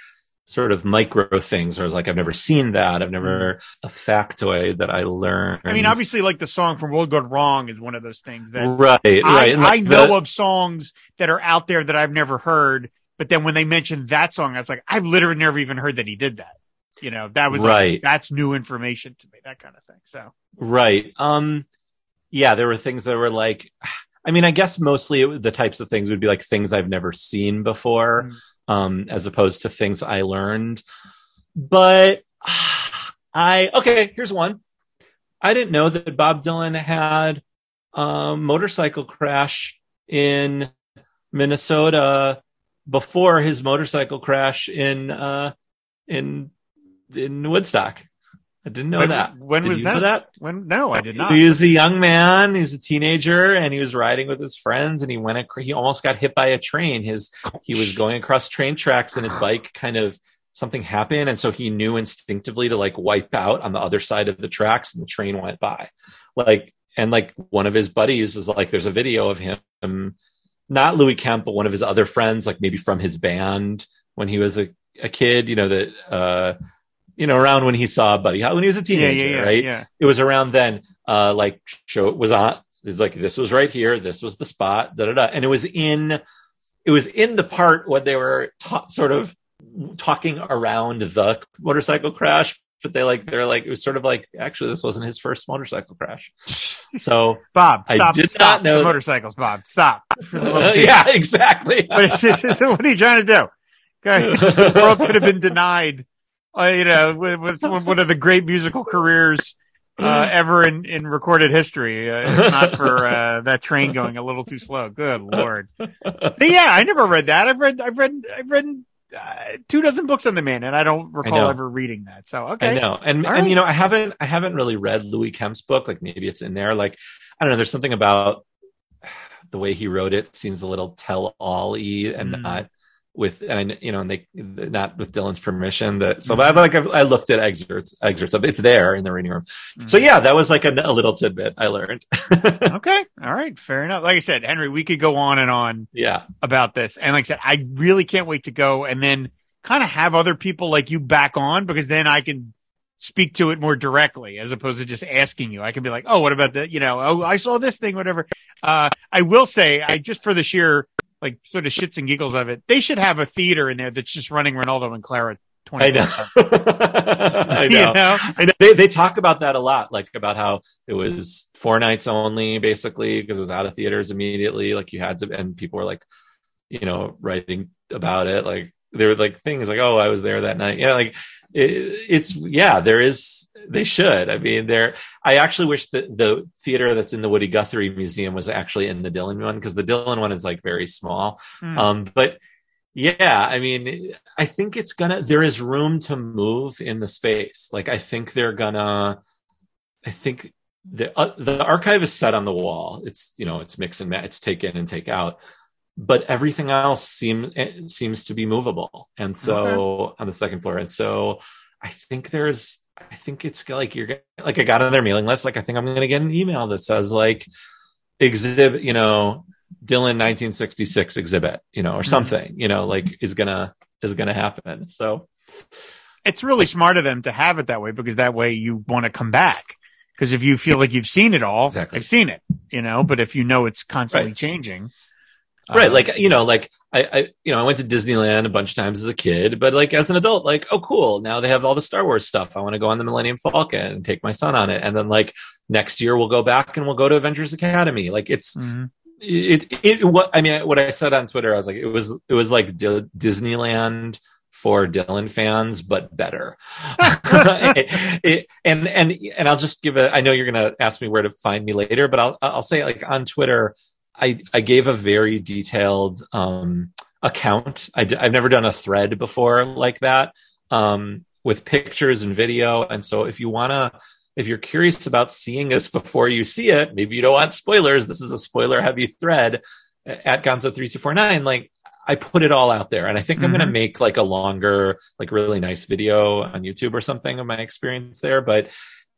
sort of micro things. Where I was like, I've never seen that. I've never a factoid that I learned. I mean, obviously, like the song from World Gone Wrong is one of those things that right, I, right. And, I know the- of songs that are out there that I've never heard, but then when they mentioned that song, I was like, I've literally never even heard that he did that. You know, that was like, Right. that's new information to me, that kind of thing. So, Right. Um, yeah, there were things that were like, I mean, I guess mostly it, the types of things would be like things I've never seen before, Mm. Um, as opposed to things I learned. But I, okay, here's one. I didn't know that Bob Dylan had a motorcycle crash in Minnesota before his motorcycle crash in, uh, in, in Woodstock. I didn't know when, that. when Did was that? that? When? No, I did not. He was a young man. He was a teenager, and he was riding with his friends. And he went. Ac- he almost got hit by a train. His he was going across train tracks, and his bike kind of something happened, and so he knew instinctively to like wipe out on the other side of the tracks, and the train went by. Like and like one of his buddies is like, there's a video of him, not Louis Kemp, but one of his other friends, like maybe from his band when he was a, a kid. You know that. uh you know, around when he saw Buddy Holly, when he was a yeah, teenager, yeah, yeah, right? yeah. it was around then uh like show it was on it's like this was right here this was the spot da da da and it was in it was in the part when they were ta- sort of talking around the motorcycle crash but they like they're like it was sort of like actually this wasn't his first motorcycle crash so Bob, I stop, did stop not know the motorcycles, Bob, stop. yeah exactly what, is, is- what are you trying to do? Okay. the world could have been denied, uh, you know, with, with one of the great musical careers uh, ever in, in recorded history. Uh, if not for uh, that train going a little too slow. Good lord. But yeah, I never read that. I've read, I've read, I've read uh, two dozen books on the man, and I don't recall know. ever reading that. So okay, I know. And All and right. you know, I haven't I haven't really read Louis Kemp's book. Like maybe it's in there. Like I don't know, there's something about the way he wrote it seems a little tell all y and Mm. not with and you know, and they not with Dylan's permission that so. I like I looked at excerpts excerpts of. It's there in the reading room. So yeah, that was like a, a little tidbit I learned. okay, all right, fair enough. Like I said, Henry, we could go on and on yeah. about this. And like I said, I really can't wait to go and then kind of have other people like you back on because then I can speak to it more directly as opposed to just asking you. I can be like, oh, what about the, you know, oh, I saw this thing, whatever. Uh, I will say, I just for the sheer like sort of shits and giggles of it, they should have a theater in there that's just running Renaldo and Clara. 20 I know. I know. You know? I know. They, they talk about that a lot, like about how it was four nights only, basically, because it was out of theaters immediately. Like you had to, and people were like, you know, writing about it. Like there were like things like, oh, I was there that night. Yeah, like it, it's yeah, there is. They should. I mean, there. I actually wish that the theater that's in the Woody Guthrie Museum was actually in the Dylan one because the Dylan one is like very small. Hmm. Um, but yeah, I mean, I think it's gonna, there is room to move in the space. Like, I think they're gonna, I think the, uh, the archive is set on the wall. It's, you know, it's mix and match, it's take in and take out, but everything else seems, it seems to be movable. And so on the second floor. And so I think there's, I think it's like you're like I got on their mailing list. Like I think I'm going to get an email that says like exhibit, you know, Dylan 1966 exhibit, you know, or Mhm. something, you know, like is gonna is gonna happen. So it's really smart of them to have it that way because that way you want to come back. Because if you feel like you've seen it all, Exactly. I've seen it, you know. But if you know it's constantly Right. changing, right, uh, like you know, like I, I, you know, I went to Disneyland a bunch of times as a kid, but like as an adult, like oh cool, now they have all the Star Wars stuff. I want to go on the Millennium Falcon and take my son on it, and then like next year we'll go back and we'll go to Avengers Academy. Like it's mhm. it it what I mean what I said on Twitter I was like it was it was like D- Disneyland for Dylan fans, but better. it, it, and and and I'll just give a. I know you're going to ask me where to find me later, but I'll I'll say like on Twitter, I I gave a very detailed um, account. I, have never done a thread before like that um, with pictures and video, and so if you want to. If you're curious about seeing this before you see it, maybe you don't want spoilers. This is a spoiler heavy thread at Gonzo3249. Like I put it all out there and I think mm-hmm. I'm going to make like a longer, like really nice video on YouTube or something of my experience there. But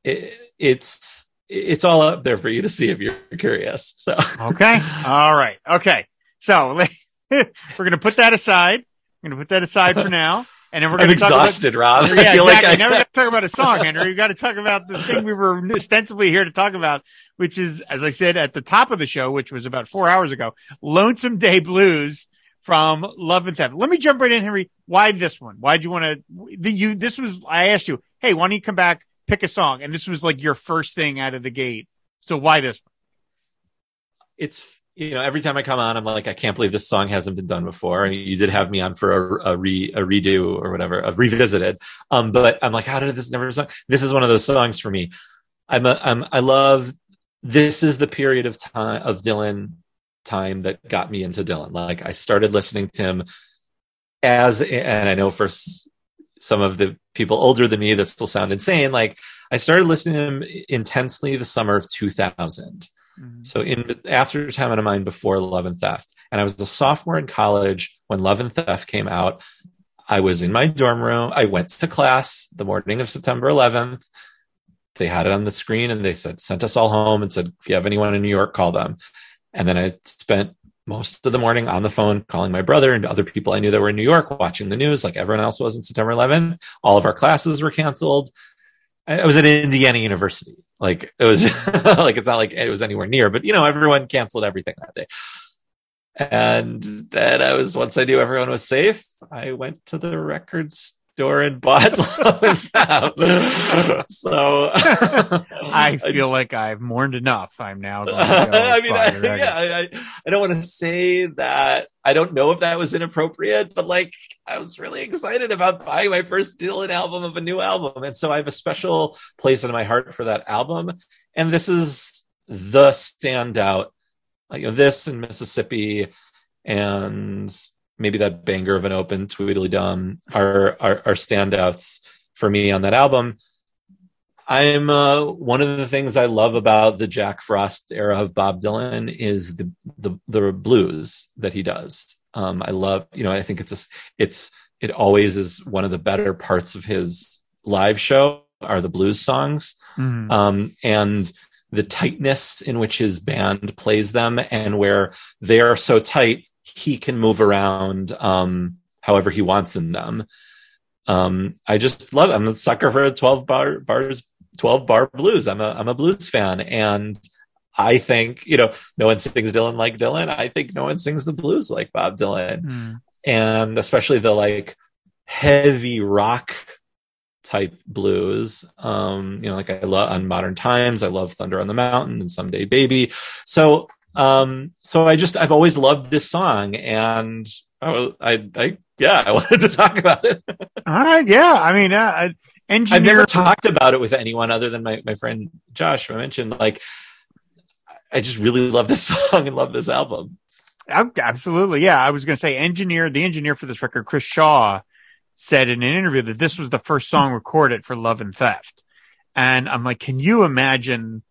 it, it's, it's all up there for you to see if you're curious. So, okay. All right. Okay. So we're going to put that aside. We're going to put that aside for now. And then we're going to exhausted, about, Rob. Yeah, I feel exactly. like I never got to talk about a song, Henry. We got to talk about the thing we were ostensibly here to talk about, which is, as I said at the top of the show, which was about four hours ago, Lonesome Day Blues from Love and Theft. Let me jump right in, Henry. Why this one? Why'd you want to? You this was I asked you, hey, why don't you come back, pick a song, and this was like your first thing out of the gate. So why this? It's you know every time I come on, I'm like, I can't believe this song hasn't been done before. You did have me on for a, a re a redo or whatever, a revisited. Um, but I'm like, how did this never song? This is one of those songs for me. I'm a, I'm I love. This is the period of time of Dylan time that got me into Dylan. Like I started listening to him as, and I know for some of the people older than me, this will sound insane. Like I started listening to him intensely the summer of 2000. Mm-hmm. So in after Time Out of Mind before Love and Theft, and I was a sophomore in college when Love and Theft came out. I was in my dorm room. I went to class the morning of September 11th. They had it on the screen and they said, sent us all home and said, if you have anyone in New York, call them. And then I spent most of the morning on the phone calling my brother and other people I knew that were in New York watching the news like everyone else was on September 11th. All of our classes were canceled. I was at Indiana University. Like it was like, it's not like it was anywhere near, but you know, everyone canceled everything that day. And then I was, once I knew everyone was safe, I went to the records door and bought and Theft. so I feel like I've mourned enough. I'm now. Going to go I mean, I, yeah, I, I don't want to say that. I don't know if that was inappropriate, but like I was really excited about buying my first Dylan album of a new album, and so I have a special place in my heart for that album. And this is the standout. You know, this in Mississippi and maybe that banger of an open Tweedledum are, are, are standouts for me on that album. I'm uh, one of the things I love about the Jack Frost era of Bob Dylan is the the, the blues that he does. Um, I love, you know, I think it's just it's it always is one of the better parts of his live show are the blues songs, mm-hmm. um, and the tightness in which his band plays them, and where they are so tight he can move around um, however he wants in them. Um, I just love. It. I'm a sucker for 12 bar bars, 12 bar blues. I'm a I'm a blues fan, and I think you know no one sings Dylan like Dylan. I think no one sings the blues like Bob Dylan, mm. and especially the like heavy rock type blues. Um, you know, like I love on Modern Times. I love Thunder on the Mountain and Someday Baby. So um, so I just, I've always loved this song and I, I, I yeah, I wanted to talk about it. All right. Yeah. I mean, uh, engineer. I've never talked about it with anyone other than my, my friend Josh. I mentioned like, I just really love this song and love this album. Absolutely. Yeah. I was going to say engineer, the engineer for this record, Chris Shaw said in an interview that this was the first song recorded for Love and Theft. And I'm like, can you imagine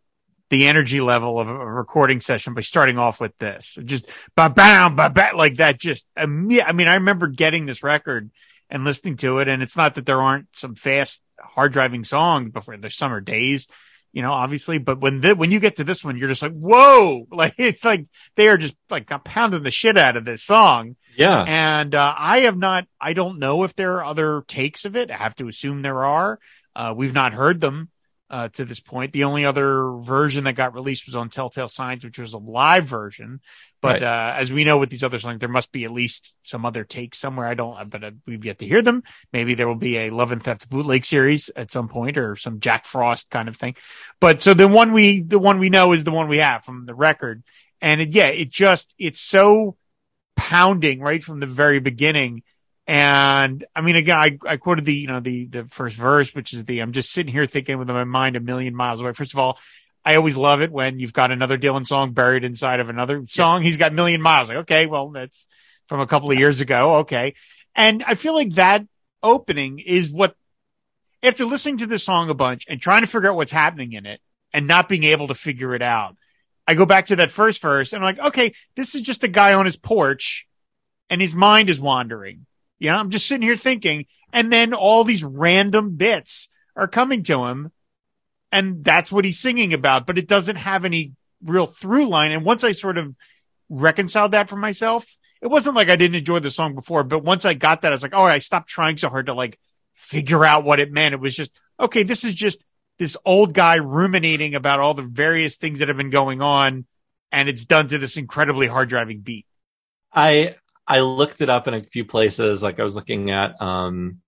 the energy level of a recording session by starting off with this. Just ba bam, ba ba like that. Just I mean, I remember getting this record and listening to it, and it's not that there aren't some fast, hard driving songs before the summer days, you know, obviously. But when the, when you get to this one, you're just like, whoa! Like it's like they are just like pounding the shit out of this song. Yeah. And uh, I have not. I don't know if there are other takes of it. I have to assume there are. Uh, we've not heard them uh, to this point. The only other version that got released was on Telltale Signs, which was a live version. But right. uh, as we know with these other songs, there must be at least some other takes somewhere. I don't, but uh, we've yet to hear them. Maybe there will be a Love and Theft bootleg series at some point, or some Jack Frost kind of thing. But so the one we, the one we know is the one we have from the record, and it, yeah, it just it's so pounding right from the very beginning And I mean, again, I, I quoted the, you know, the, the first verse, which is the, I'm just sitting here thinking with my mind a million miles away. First of all, I always love it when you've got another Dylan song buried inside of another song. Yeah. He's got million miles. Like, okay, well, that's from a couple of years ago. Okay. And I feel like that opening is what, after listening to this song a bunch and trying to figure out what's happening in it and not being able to figure it out, I go back to that first verse and I'm like, okay, this is just a guy on his porch and his mind is wandering you know, I'm just sitting here thinking, and then all these random bits are coming to him, and that's what he's singing about, but it doesn't have any real through line. And once I sort of reconciled that for myself, it wasn't like I didn't enjoy the song before, but once I got that, I was like, oh, I stopped trying so hard to like figure out what it meant. It was just, okay, this is just this old guy ruminating about all the various things that have been going on. And it's done to this incredibly hard driving beat. I I looked it up in a few places. Like I was looking at, um,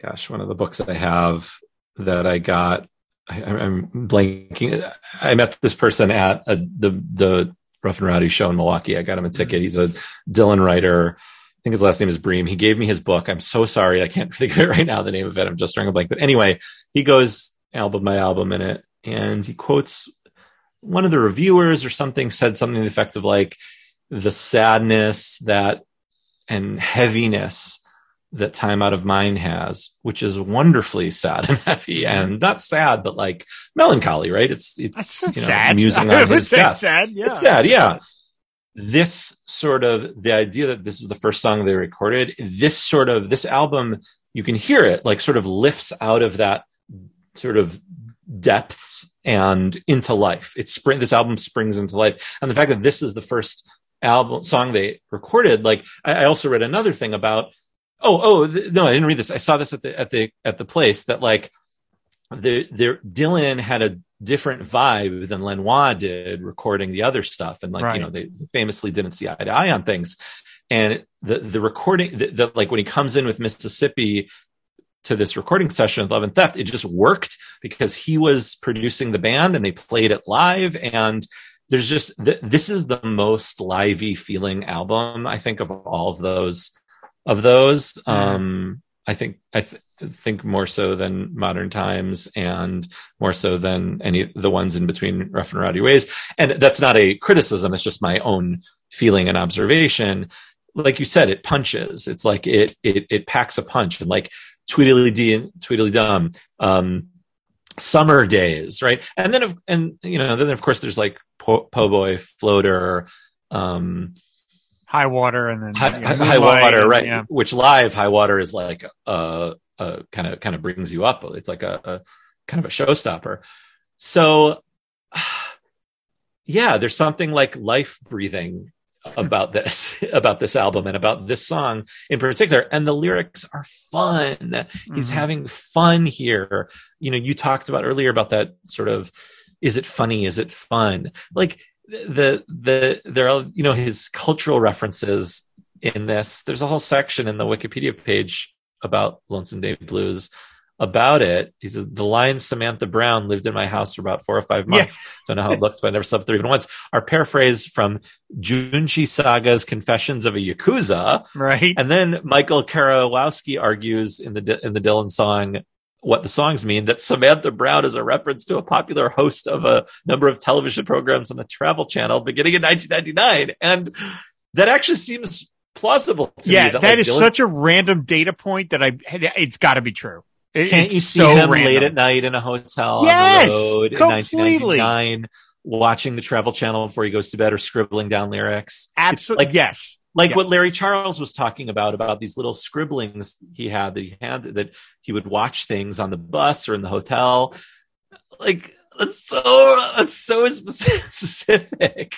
gosh, one of the books I have that I got. I, am blanking. I met this person at a, the the Rough and Rowdy show in Milwaukee. I got him a ticket. He's a Dylan writer. I think his last name is Bream. He gave me his book. I'm so sorry. I can't think of it right now, the name of it. I'm just drawing a blank. But anyway, he goes album by album in it and he quotes one of the reviewers or something said something to the effect of like the sadness that and heaviness that time out of mind has, which is wonderfully sad and heavy and not sad, but like melancholy, right? It's, it's, you know, sad. musing on his death. Sad, yeah. It's sad, yeah. This sort of, the idea that this is the first song they recorded, this sort of, this album, you can hear it like sort of lifts out of that sort of depths and into life. It's spring, this album springs into life. And the fact that this is the first album song they recorded. Like I, I also read another thing about oh oh th- no I didn't read this. I saw this at the at the at the place that like the the Dylan had a different vibe than Lanois did recording the other stuff, and like right. you know they famously didn't see eye to eye on things. And the the recording, the, the, like when he comes in with Mississippi to this recording session of Love and Theft, it just worked because he was producing the band and they played it live and there's just th- this is the most lively feeling album I think of all of those of those. Mm. Um, I think I th- think more so than Modern Times and more so than any the ones in between Rough and Rowdy Ways. And that's not a criticism; it's just my own feeling and observation. Like you said, it punches. It's like it it it packs a punch, and like Tweedledee Dee Tweedledee Dum. Um, summer days, right? And then, of, and you know, then of course there's like po, po Boy, Floater, um, High Water, and then High, yeah, high Water, right? Yeah. Which live High Water is like uh, uh, kind of kind of brings you up. It's like a, a kind of a showstopper. So, yeah, there's something like life breathing about this about this album and about this song in particular. And the lyrics are fun. Mm-hmm. he's having fun here. You know you talked about earlier about that sort of is it funny? Is it fun? Like the the there are you know his cultural references in this. There's a whole section in the wikipedia page about lonesome day blues about it. He said, the line Samantha Brown lived in my house for about four or five months. Yeah. Don't know how it looks, but I never slept there even once. Our paraphrase from Junji Saga's Confessions of a Yakuza. Right. And then Michael Karwowski argues in the, in the Dylan song, what the songs mean that Samantha Brown is a reference to a popular host of a number of television programs on the Travel Channel beginning in 1999. And that actually seems plausible yeah, me. That, that like, is Dylan- such a random data point that I, it's got to be true. It, Can't you see so him random. late at night in a hotel yes, on the road completely. in 1999, watching the Travel Channel before he goes to bed, or scribbling down lyrics? Absolutely, like yes, like what Larry Charles was talking about about these little scribblings he had that he had that he would watch things on the bus or in the hotel. Like that's so that's so specific.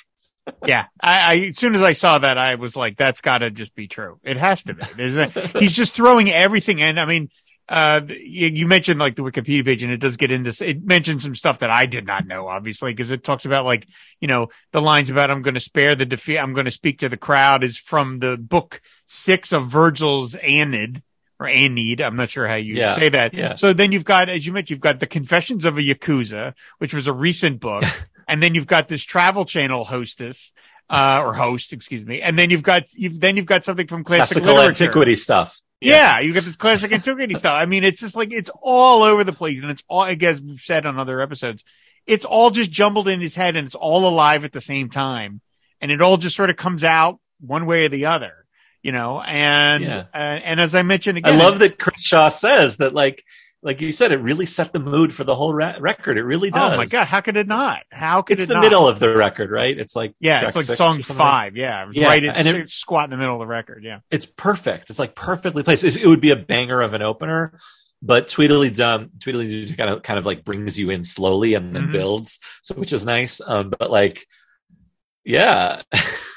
yeah, I, I, as soon as I saw that, I was like, "That's got to just be true. It has to be." There's a, he's just throwing everything in. I mean, uh, you, you, mentioned like the Wikipedia page and it does get into, it mentions some stuff that I did not know, obviously, because it talks about like, you know, the lines about I'm going to spare the defeat, I'm going to speak to the crowd is from the book six of Virgil's Aeneid or Aeneid. I'm not sure how you yeah, say that. Yeah. So then you've got, as you mentioned, you've got the Confessions of a Yakuza, which was a recent book. and then you've got this travel channel hostess uh, or host, excuse me. And then you've got, you've, then you've got something from classic classical antiquity stuff Yeah. you got this classic antiquity stuff. I mean, it's just like it's all over the place, and it's all. I guess we've said on other episodes, it's all just jumbled in his head, and it's all alive at the same time, and it all just sort of comes out one way or the other, you know. And Yeah. uh, and as I mentioned again, I love that Chris Shaw says that, like, like you said, it really set the mood for the whole record. It really does. Oh my god, how could it not? How could it? It's it the not? middle of the record, right? It's like Yeah, it's like song five. Yeah, Yeah, right. It's and it- squat in the middle of the record. Yeah. It's perfect. It's like perfectly placed. It, it would be a banger of an opener, but Tweedledee Dum, Tweedledee Dum kind of kind of like brings you in slowly and then Mhm. builds, so which is nice. Um, but like, yeah,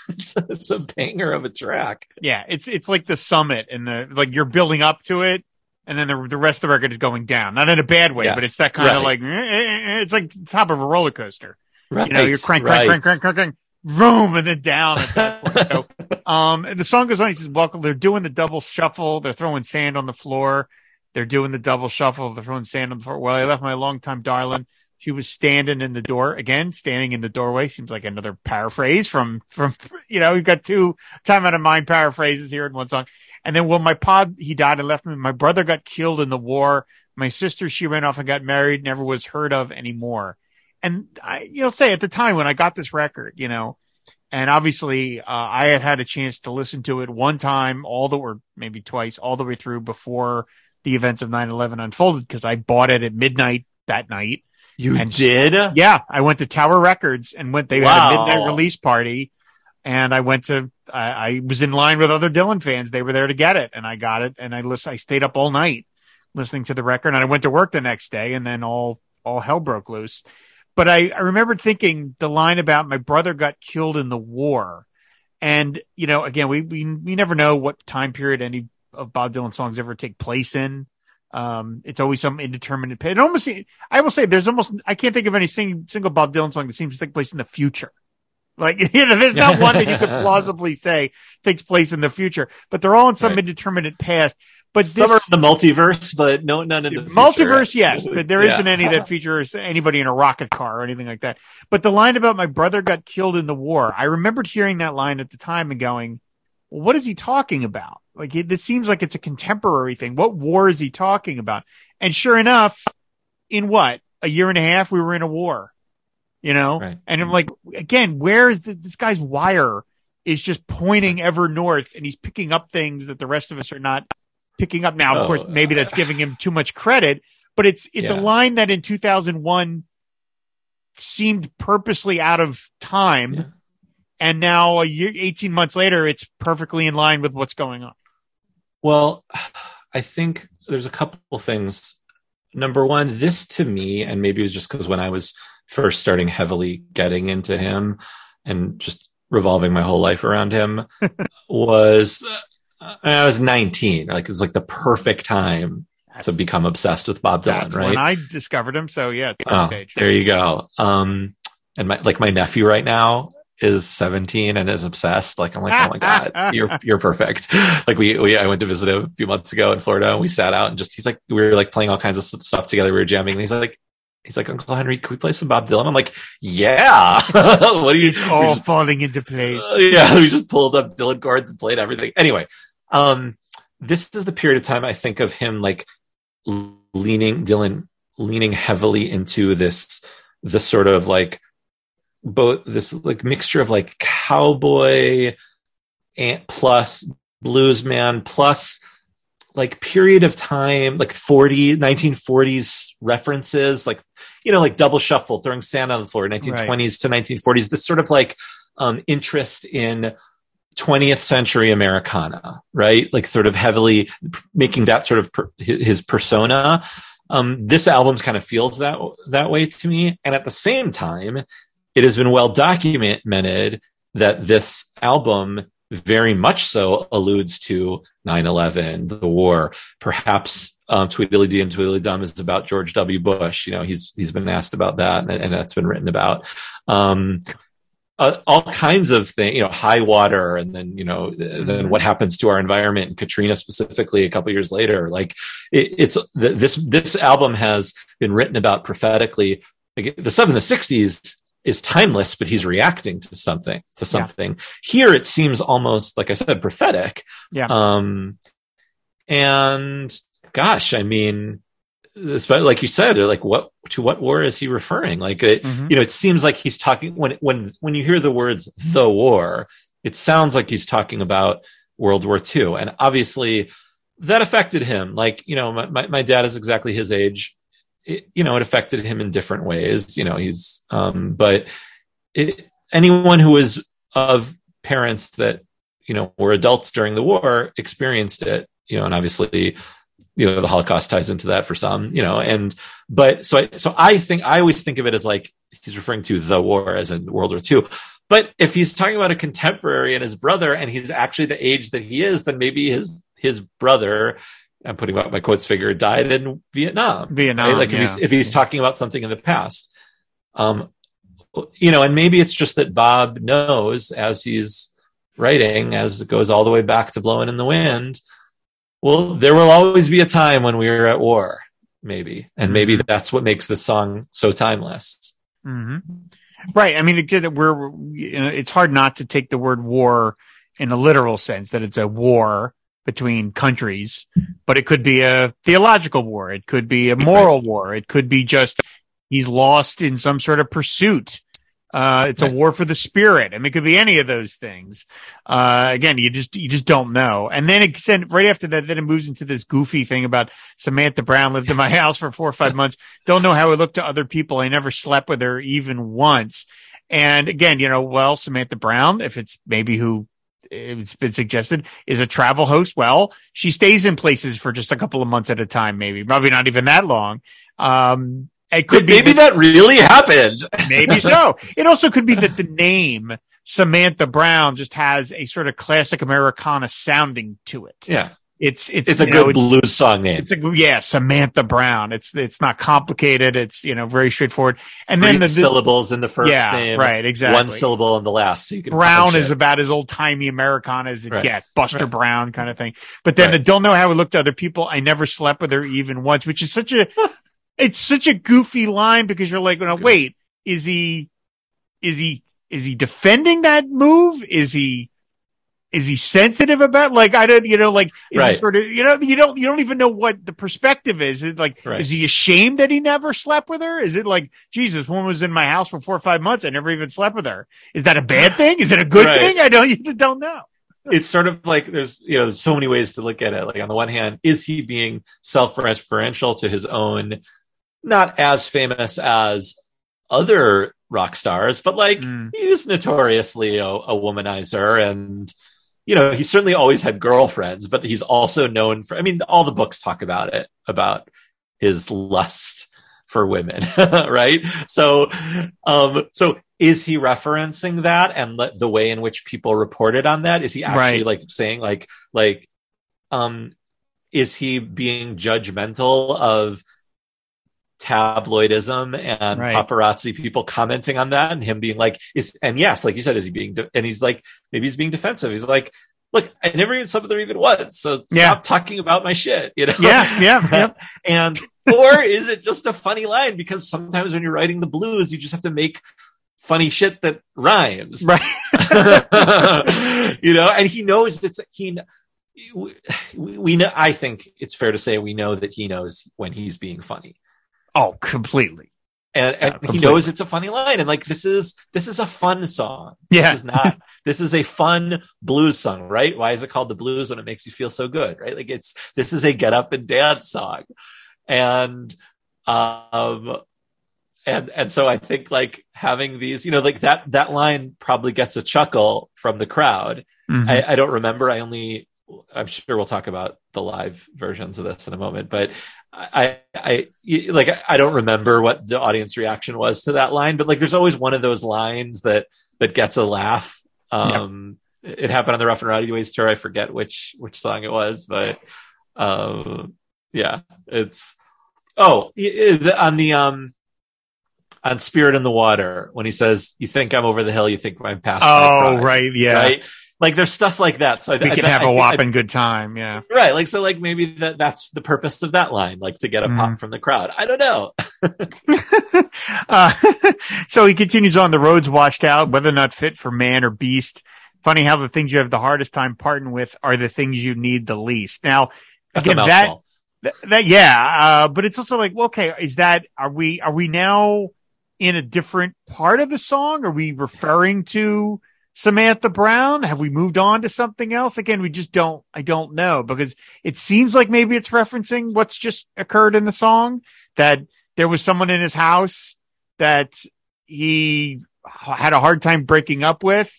it's a, it's a banger of a track. Yeah, it's it's like the summit and the like you're building up to it, and then the the rest of the record is going down. Not in a bad way, Yes, but it's that kind of like eh, eh, eh, it's like the top of a roller coaster. Right. You know, you're crank, right. crank, crank, crank, crank, crank, room, and then down at that point. So, um, and the song goes on. He says, "Welcome." They're doing the double shuffle. They're throwing sand on the floor. They're doing the double shuffle. They're throwing sand on the floor. Well, I left my longtime darling. She was standing in the door again, standing in the doorway. Seems like another paraphrase from from you know we've got two time out of mind paraphrases here in one song. And then, well, my pod he died and left me. My brother got killed in the war. My sister she ran off and got married. Never was heard of anymore. And I, you know, say at the time when I got this record, you know, and obviously uh, I had had a chance to listen to it one time, all the or maybe twice, all the way through before the events of 9-11 unfolded because I bought it at midnight that night. You And- did? Yeah, I went to Tower Records and went. They had a midnight release party, and I went to. I, I was in line with other Dylan fans. They were there to get it, and I got it. And I list. I stayed up all night listening to the record, and I went to work the next day, and then all all hell broke loose. But I, I remember thinking the line about my brother got killed in the war, and you know, again, we we we never know what time period any of Bob Dylan songs ever take place in. Um, it's always some indeterminate. It almost, I will say, there's almost, I can't think of any sing, single Bob Dylan song that seems to take place in the future. Like, you know, there's not one that you could plausibly say takes place in the future, but they're all in some Right. indeterminate past. But Some are in the multiverse, but no, none in the future. multiverse, yes, but there Yeah. not any that features anybody in a rocket car or anything like that. But the line about my brother got killed in the war, I remembered hearing that line at the time and going, what is he talking about? Like, it, this seems like it's a contemporary thing. What war is he talking about? And sure enough, in what a year and a half, we were in a war, you know? Right. And I'm like, again, where is the, this guy's wire is just pointing ever north and he's picking up things that the rest of us are not picking up. Now, of Oh, course, maybe that's uh, giving him too much credit, but it's, it's a line that in 2001 seemed purposely out of time. Yeah. And now a year, 18 months later, it's perfectly in line with what's going on. Well, I think there's a couple things. Number one, this to me, and maybe it was just because when I was first starting heavily getting into him and just revolving my whole life around him, was uh, I was 19. Like it's like the perfect time to become obsessed with Bob Dylan, that's right? when I discovered him. So yeah, Oh, there you go. Um, and my like my nephew right now is 17 and is obsessed. Like I'm like, oh my god, you're you're perfect. Like we we I went to visit him a few months ago in Florida, and we sat out and just he's like we were like playing all kinds of stuff together. We were jamming, and he's like. He's like, Uncle Henry, can we play some Bob Dylan? I'm like, yeah. what do you? It's all just- falling into place. uh, yeah, we just pulled up Dylan chords and played everything. Anyway, um, this is the period of time I think of him like leaning Dylan leaning heavily into this the sort of like both this like mixture of like cowboy and plus blues man plus like period of time like 40 1940s references like you know like double shuffle throwing sand on the floor 1920s to 1940s this sort of like um interest in 20th century americana right? Like sort of heavily making that sort of per, his his persona. Um this album kind of feels that that way to me. And at the same time it has been well documented that this album very much so alludes to 9-11 the war perhaps um, Tweedledee and Tweedledee Dum is about George W. Bush. You know, he's he's been asked about that, and, and that's been written about. Um, uh, all kinds of things, you know, high water, and then you know, then what happens to our environment, and Katrina specifically a couple years later. Like it, it's th- this this album has been written about prophetically. Like, the stuff in the '60s is timeless, but he's reacting to something to something. Here, it seems almost like I said, prophetic. Yeah. Um, And gosh, I mean, like you said, like what to what war is he referring? Like, it, mm-hmm. you know, it seems like he's talking when when when you hear the words "the war," it sounds like he's talking about World War II, and obviously that affected him. Like, you know, my my, my dad is exactly his age. It, you know, it affected him in different ways. You know, he's um, but it, anyone who was of parents that you know were adults during the war experienced it. You know, and obviously you know the holocaust ties into that for some you know and but so I, so I think I always think of it as like he's referring to the war as in World War II but if he's talking about a contemporary and his brother and he's actually the age that he is then maybe his his brother I'm putting out my quotes figure died in Vietnam Vietnam right? like yeah. if he's if he's talking about something in the past um you know and maybe it's just that Bob knows as he's writing as it goes all the way back to blowing in the wind well, there will always be a time when we are at war, maybe. And maybe mm-hmm. that's what makes this song so timeless. Mm-hmm. Right. I mean, it, we're, you know, it's hard not to take the word war in a literal sense that it's a war between countries, but it could be a theological war. It could be a moral right. war. It could be just he's lost in some sort of pursuit uh, it's right. a war for the spirit. I mean, it could be any of those things. Uh, again, you just, you just don't know. And then it said right after that, then it moves into this goofy thing about Samantha Brown lived in my house for four or five months. Don't know how it looked to other people. I never slept with her even once. And again, you know, well, Samantha Brown, if it's maybe who it's been suggested is a travel host. Well, she stays in places for just a couple of months at a time, maybe, probably not even that long. Um, it could be maybe that, that really happened. maybe so. It also could be that the name Samantha Brown just has a sort of classic Americana sounding to it. Yeah. It's it's it's a good know, blues song name. It's a yeah, Samantha Brown. It's it's not complicated. It's you know very straightforward. And Three then the, the syllables in the first yeah, name, right? Exactly. One syllable in the last. So Brown is about as old timey Americana as it right. gets. Buster right. Brown kind of thing. But then right. I don't know how it looked to other people. I never slept with her even once, which is such a it's such a goofy line because you're like, no, wait, is he, is he, is he defending that move? Is he, is he sensitive about like I don't you know like is right. sort of you know you don't you don't even know what the perspective is. is it like right. is he ashamed that he never slept with her? Is it like Jesus, woman was in my house for four or five months, I never even slept with her. Is that a bad thing? Is it a good right. thing? I don't you don't know. It's sort of like there's you know there's so many ways to look at it. Like on the one hand, is he being self-referential to his own not as famous as other rock stars, but like mm. he was notoriously a, a, womanizer and you know, he certainly always had girlfriends, but he's also known for I mean, all the books talk about it, about his lust for women, right? So um so is he referencing that and le- the way in which people reported on that? Is he actually right. like saying like like um is he being judgmental of tabloidism and right. paparazzi people commenting on that and him being like is and yes like you said is he being de- and he's like maybe he's being defensive. He's like look i never even slept with her even once so stop talking about my shit you know? Yeah yeah, yeah. and or is it just a funny line? Because sometimes when you're writing the blues you just have to make funny shit that rhymes. Right. You know and he knows that he we, we know i think it's fair to say we know that he knows when he's being funny Oh, completely. And, and yeah, he knows it's a funny line. And like, this is, this is a fun song. Yeah. This is not, this is a fun blues song, right? Why is it called the blues when it makes you feel so good, right? Like it's, this is a get up and dance song. And, um, and, and so I think like having these, you know, like that, that line probably gets a chuckle from the crowd. Mm-hmm. I, I don't remember. I only, I'm sure we'll talk about the live versions of this in a moment, but I, I, like, I don't remember what the audience reaction was to that line, but like, there's always one of those lines that, that gets a laugh. Um, yep. it happened on the Rough and Rowdy Ways tour. I forget which, which song it was, but, um, yeah, it's, oh, on the, um, on Spirit in the Water, when he says, you think I'm over the hill, you think I'm past. Oh, right. Yeah. Right like there's stuff like that. So we I, can I, have I, a whopping good time. Yeah. Right. Like, so like maybe that that's the purpose of that line, like to get a mm. pop from the crowd. I don't know. uh, so he continues on the roads washed out, whether or not fit for man or beast. Funny how the things you have the hardest time parting with are the things you need the least. Now, That's Again, that- That, that yeah, uh, but it's also like, well, okay, is that are we are we now in a different part of the song? Are we referring to Samantha Brown? Have we moved on to something else? Again, we just don't. I don't know because it seems like maybe it's referencing what's just occurred in the song that there was someone in his house that he had a hard time breaking up with.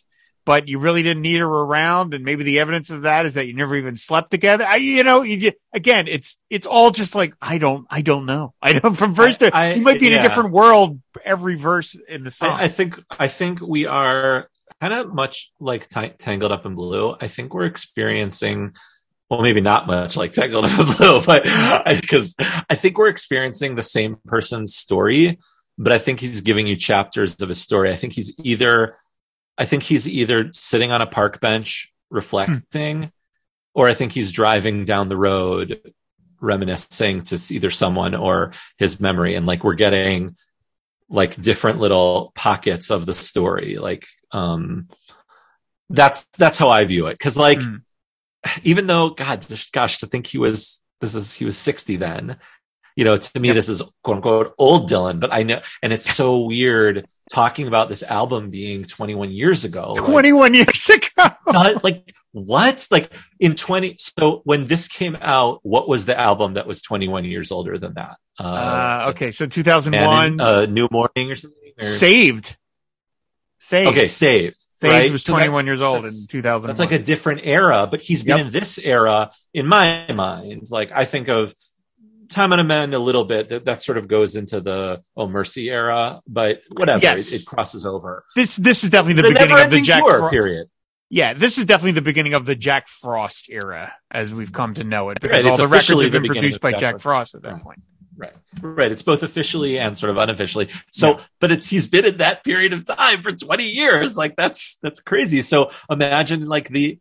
But you really didn't need her around, and maybe the evidence of that is that you never even slept together. I, you know, you, again, it's it's all just like I don't, I don't know. I don't from verse to I- you might be in a different world every verse in the song. I, I think I think we are kind of much like t- Tangled Up in Blue. I think we're experiencing, well, maybe not much like Tangled Up in Blue, but because I think we're experiencing the same person's story. But I think he's giving you chapters of his story. I think he's either, I think he's either sitting on a park bench reflecting, hmm. or I think he's driving down the road reminiscing to either someone or his memory, and like we're getting like different little pockets of the story like um that's that's how i view it because like Mm. even though god just gosh to think he was this is he was 60 then you know to me Yep. this is quote unquote old dylan but i know and it's so weird talking about this album being 21 years ago like, 21 years ago. like what like in 20 so when this came out what was the album that was 21 years older than that Uh, okay, so 2001, in, uh, new morning or something or- saved. Saved. okay saved Saved right? was So that- 21 years old in that's- 2001. that's like a different era but he's been Yep. in this era in my mind like i think of time on a man a little bit that, that sort of goes into the oh mercy era but whatever Yes. it, it crosses over this this is definitely the, the, beginning of the Jack tour Fro- period Yeah, this is definitely the beginning of the Jack Frost era as we've come to know it because Right, all it's the records have been produced by Jack Frost. At that Right. point. right. Right it's both officially and sort of unofficially. So but it's he's been in that period of time for 20 years. Like that's that's crazy. So imagine like the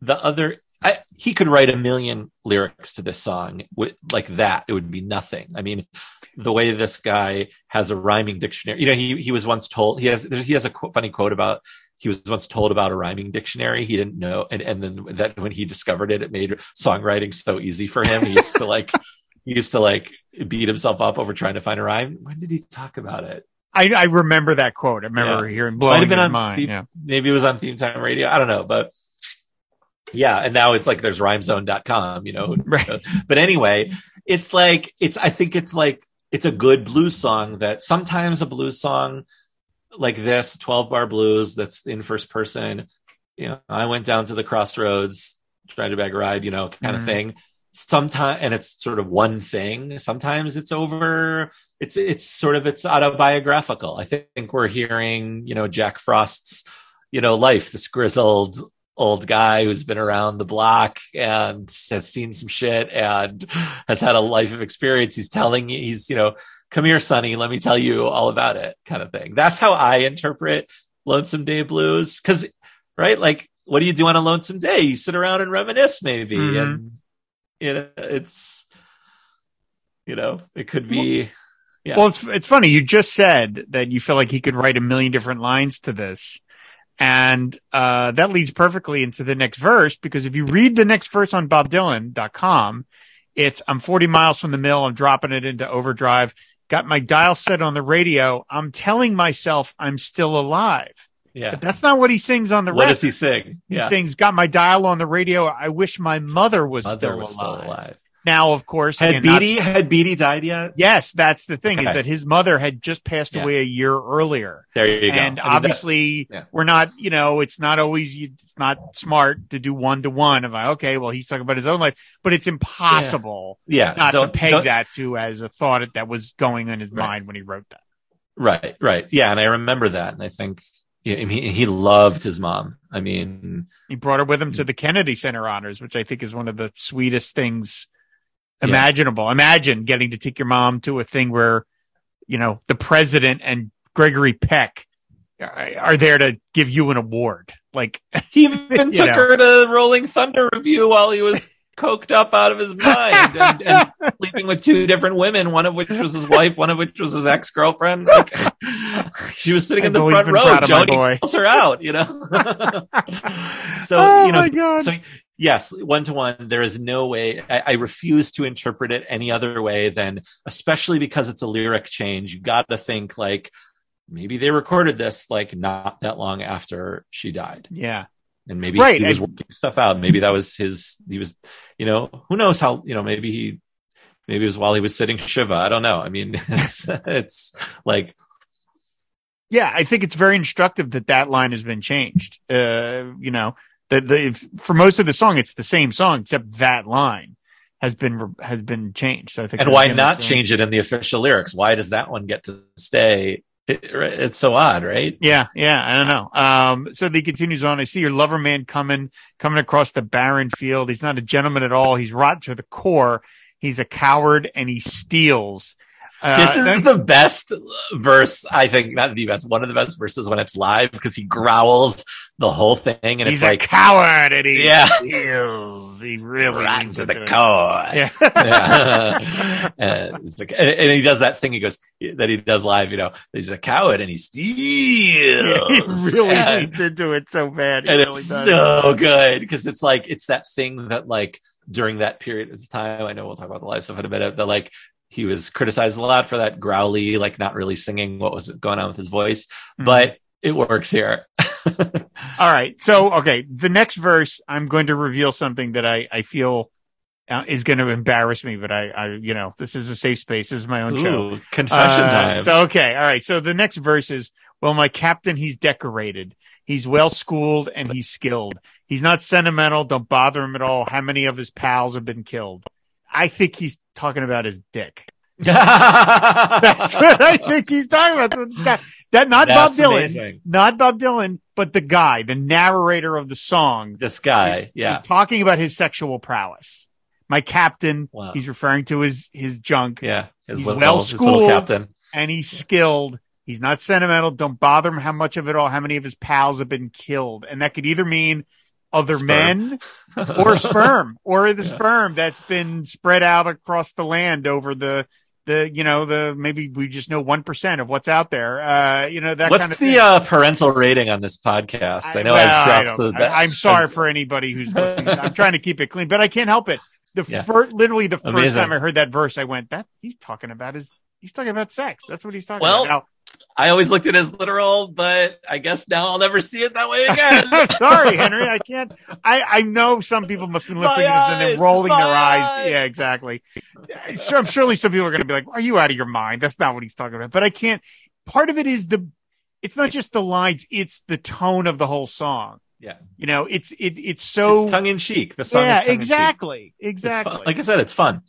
the other I, he could write a million lyrics to this song with, like that. It would be nothing. I mean the way this guy has a rhyming dictionary you know he he was once told he has he has a qu- funny quote about he was once told about a rhyming dictionary he didn't know and, and then that when he discovered it it made songwriting so easy for him he used to like he used to like beat himself up over trying to find a rhyme when did he talk about it I, I remember that quote. I remember hearing Might blowing have been his on mind. Theme- Yeah. maybe it was on theme time radio i don't know but yeah and now it's like there's rhymezone.com you know Right. but anyway it's like it's i think it's like it's a good blues song that sometimes a blues song like this 12 bar blues that's in first person. You know i went down to the crossroads tried to bag a ride you know kind Mhm. of thing. Sometimes and it's sort of one thing. Sometimes it's over it's it's sort of it's autobiographical. I think we're hearing you know jack frost's you know life this grizzled old guy who's been around the block and has seen some shit and has had a life of experience. He's telling you he's you know come here sonny let me tell you all about it kind of thing that's how i interpret lonesome day blues because right like what do you do on a lonesome day you sit around and reminisce maybe Mhm. and you know it's you know it could be Yeah. Well, it's it's funny. You just said that you feel like he could write a million different lines to this. And uh, that leads perfectly into the next verse because if you read the next verse on bobdylan.com, it's I'm 40 miles from the mill. I'm dropping it into overdrive. Got my dial set on the radio. I'm telling myself I'm still alive. yeah But that's not what he sings on the radio. what record. does he sing He sings, "Got my dial on the radio. I wish my mother was, Mother still, was alive. still alive Now, of course, had again, not- beatty had beatty died yet yes, that's the thing is that his mother had just passed Yeah. away a year earlier, there you go and I mean, obviously that's- we're not, you know, it's not always, it's not smart to do one to one of okay, well, he's talking about his own life, but it's impossible yeah, yeah not to don't- peg don't- that to as a thought that was going in his Right. mind when he wrote that. Right, right. Yeah, and I remember that. And I think yeah, I mean, he loved his mom. I mean, He brought her with him Mm. to the Kennedy Center honors, which I think is one of the sweetest things Yeah. imaginable. Imagine getting to take your mom to a thing where, you know, the president and Gregory Peck are, are there to give you an award. Like, he even took know. her to Rolling Thunder Revue while he was coked up out of his mind and, and sleeping with two different women, one of which was his wife, one of which was his ex girlfriend. Like, she was sitting in I've the front row. Jody calls her out, you know. so oh you know, my God. so yes, one to one. There is no way. I, I, refuse to interpret it any other way than, especially because it's a lyric change. You got to think like maybe they recorded this like not that long after she died. Yeah. And maybe right. he was working stuff out. Maybe that was his. He was, you know, who knows how. You know, maybe he, maybe it was while he was sitting shiva. I don't know. I mean, it's it's like yeah, I think it's very instructive that that line has been changed. Uh, you know, the, the, for most of the song, it's the same song, except that line has been, has been changed. So I think, and why not change it in the official lyrics? Why does that one get to stay? It, it's so odd, right? Yeah. Yeah. I don't know. Um, so he continues on. I see your lover man coming, coming across the barren field. He's not a gentleman at all. He's rotten to the core. He's a coward and he steals. Uh, this is then, the best verse, I think, not the best, one of the best verses when it's live because he growls the whole thing and he's it's like coward and he yeah. steals. He really runs to the core. Yeah. yeah. and, like, and, and, he does that thing he goes that he does live, you know, he's a coward and he steals. Yeah, he really and, leans into it so bad. He and really it's does. so good because it's like it's that thing that like during that period of time, I know we'll talk about the live stuff in a minute, that like he was criticized a lot for that growly, like not really singing what was going on with his voice, mm-hmm. but it works here. All right. So, okay. The next verse, I'm going to reveal something that I, I feel uh, is going to embarrass me, but I, I, you know, this is a safe space. This is my own Ooh, show. Confession Uh, time. So, okay. All right. So the next verse is, well, my captain, he's decorated. He's well schooled and he's skilled. He's not sentimental. Don't bother him at all. How many of his pals have been killed? I think he's talking about his dick. That's what I think he's talking about. That's this guy, that not Bob Dylan, amazing. not Bob Dylan, but the guy, the narrator of the song. this guy, yeah. He's talking about his sexual prowess. My captain, Wow. he's referring to his his junk, Yeah. His He's little, well schooled. captain. and he's skilled. He's not sentimental. Don't bother him how much of it all, how many of his pals have been killed, and that could either mean other Sperm. men or sperm or the sperm that's been spread out across the land over the the you know the maybe we just know one percent of what's out there uh you know that What's kind of the uh, parental rating on this podcast? I know well, I've I dropped to that. I, am sorry for anybody who's listening i'm trying to keep it clean but i can't help it the Yeah. fir- literally the first time i heard that verse i went that he's talking about his he's talking about sex that's what he's talking Well, about I always looked at it as literal, but I guess now I'll never see it that way again. Sorry henry i can't i i know some people must be listening to this and then rolling their eyes. eyes. yeah exactly Sure, i'm surely some people are going to be like are you out of your mind that's not what he's talking about but i can't part of it is the it's not just the lines it's the tone of the whole song yeah, you know it's it it's so it's tongue in cheek. The song, yeah exactly exactly. Like I said, it's fun.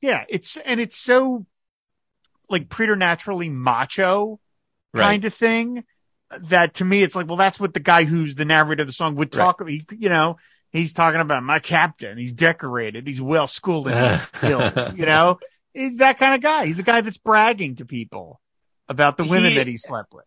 yeah it's and it's so like preternaturally macho Right. kind of thing that to me it's like well that's what the guy who's the narrator of the song would talk he, you know he's talking about my captain. He's decorated. He's well schooled in he's skilled you know? He's that kind of guy. He's a guy that's bragging to people about the women He- that he slept with.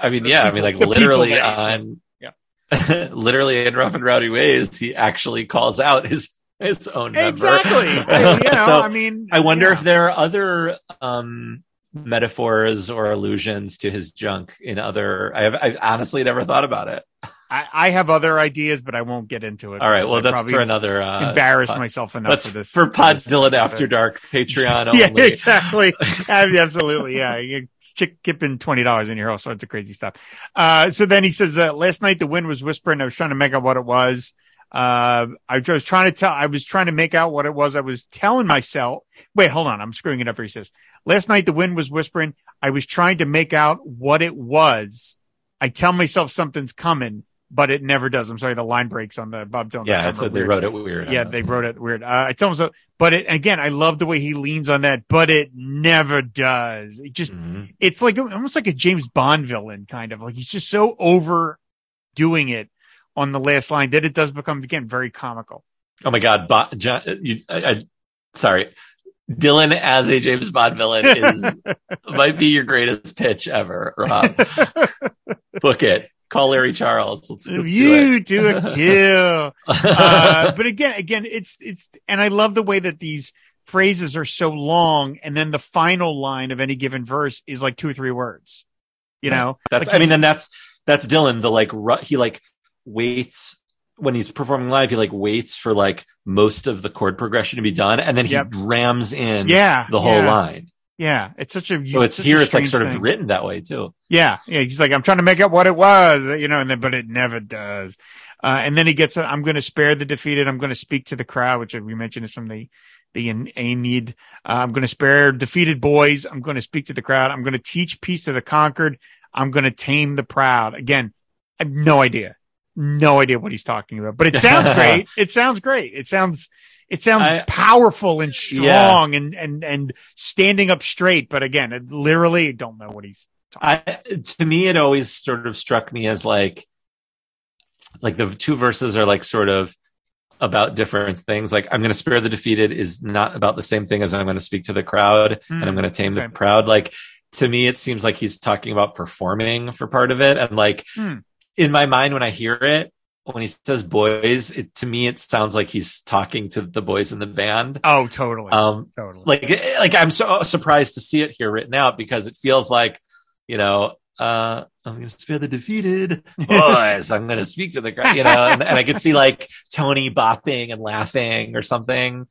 I mean, The yeah, I mean, like literally on, Yeah. literally in rough and rowdy ways, he actually calls out his his own member. exactly I, you know so i mean I wonder yeah. if there are other um metaphors or allusions to his junk in other. I have I honestly never thought about it. I, I have other ideas but i won't get into it All right, well, I'd that's for another. Uh, embarrass pod- myself enough That's for this for Pod this Dylan. After Dark Patreon only. Yeah, exactly. Absolutely. Yeah. You chip kipping twenty dollars in here, all sorts of crazy stuff. Uh, so then he says, uh, last night the wind was whispering. I was trying to make out what it was. Uh, I was trying to tell, I was trying to make out what it was. I was telling myself, wait, hold on. I'm screwing it up. He says, last night the wind was whispering. I was trying to make out what it was. I tell myself something's coming, but it never does. I'm sorry. The line breaks on the Bob Dylan. Yeah, that's they wrote it weird. Yeah, they wrote it weird. Uh, I tell so, but it again, I love the way he leans on that, but it never does. It just, Mhm. it's like almost like a James Bond villain, kind of like he's just so overdoing it on the last line that it does become again very comical. Oh my God, Bo- John, you, I, I, sorry, Dylan as a James Bond villain is might be your greatest pitch ever, Rob. Book it. Call Larry Charles. Let's, let's do it. you do a kill. uh, but again, again, it's it's, and I love the way that these phrases are so long, and then the final line of any given verse is like two or three words. You know, That's, Like I mean, and that's, that's Dylan, the like, ru- he like waits when he's performing live, he like waits for like most of the chord progression to be done, and then he Yep. rams in Yeah, the whole yeah. line. Yeah, it's such a. So it's here. It's like sort thing. of written that way too. Yeah, yeah. He's like, I'm trying to make up what it was, you know, and then, but it never does. Uh, and then he gets, I'm going to spare the defeated. I'm going to speak to the crowd, which we mentioned is from the, the Aeneid. Uh, I'm going to spare defeated boys. I'm going to speak to the crowd. I'm going to teach peace to the conquered. I'm going to tame the proud. Again, I have no idea, no idea what he's talking about, but it sounds great. It sounds great. It sounds, it sounds I- powerful and strong and, and, and standing up straight. But again, it literally don't know what he's I to me, it always sort of struck me as like, like the two verses are like sort of about different things. Like I'm going to spare the defeated is not about the same thing as I'm going to speak to the crowd and I'm going to tame okay. the proud. Like to me, it seems like he's talking about performing for part of it. And like Hmm. In my mind, when I hear it, when he says boys, it, to me, it sounds like he's talking to the boys in the band. Oh, totally. Um, totally. like like I'm so surprised to see it here written out because it feels like you know uh I'm gonna spare the defeated boys. I'm gonna speak to the crowd, you know, and, and I could see like Tony bopping and laughing or something.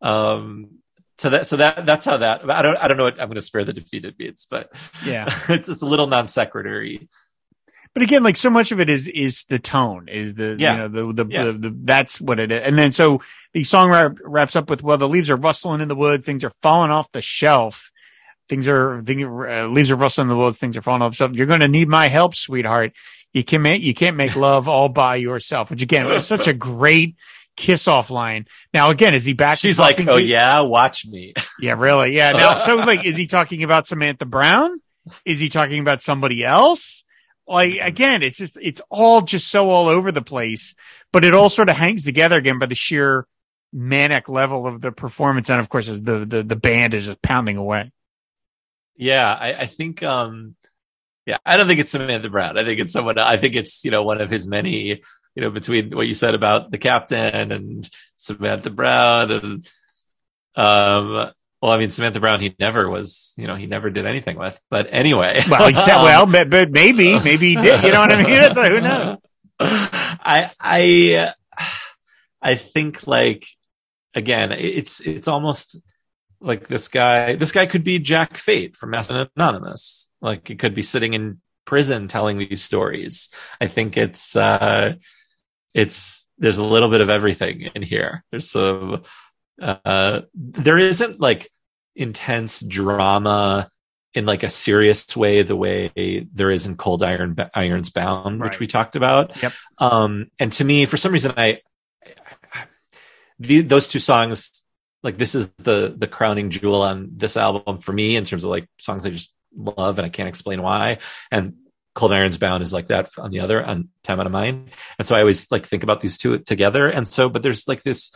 Um, so that so that that's how that I don't I don't know what I'm gonna spare the defeated beats, but yeah. it's it's a little non sequitur. But again, like so much of it is, is the tone is the, Yeah. you know, the, the, Yeah. the, the, that's what it is. And then so the song wrap, wraps up with, well, the leaves are rustling in the wood. Things are falling off the shelf. Things are, things, uh, leaves are rustling in the woods. Things are falling off the shelf. You're going to need my help, sweetheart. You can make, you can't make love all by yourself, which again, is such a great kiss off line. Now, again, is he back? She's like, oh to- yeah, watch me. Yeah, really. Yeah. Now, so like, is he talking about Samantha Brown? Is he talking about somebody else? Like, again, it's just, it's all just so all over the place, but it all sort of hangs together again by the sheer manic level of the performance. And of course, the, the, the band is just pounding away. Yeah, I, I think um yeah, I don't think it's Samantha Brown. I think it's someone I think it's, you know, one of his many, you know, between what you said about the captain and Samantha Brown and um well, I mean Samantha Brown he never was, you know, he never did anything with. But anyway. Well, he said, Um, well, but, but maybe, maybe he did. You know what I mean? It's who knows? I I I think like again, it's it's almost like this guy. This guy could be Jack Fate from Masked and Anonymous. Like he could be sitting in prison telling these stories. I think it's uh it's there's a little bit of everything in here. There's some uh there isn't like intense drama in like a serious way the way there is in cold iron irons bound which we talked about. Yep. um and to me for some reason i, I the, those two songs like this is the the crowning jewel on this album for me in terms of like songs i just love and i can't explain why. And cold irons bound is like that on the other on time out of mind. And so i always like think about these two together. And so but there's like this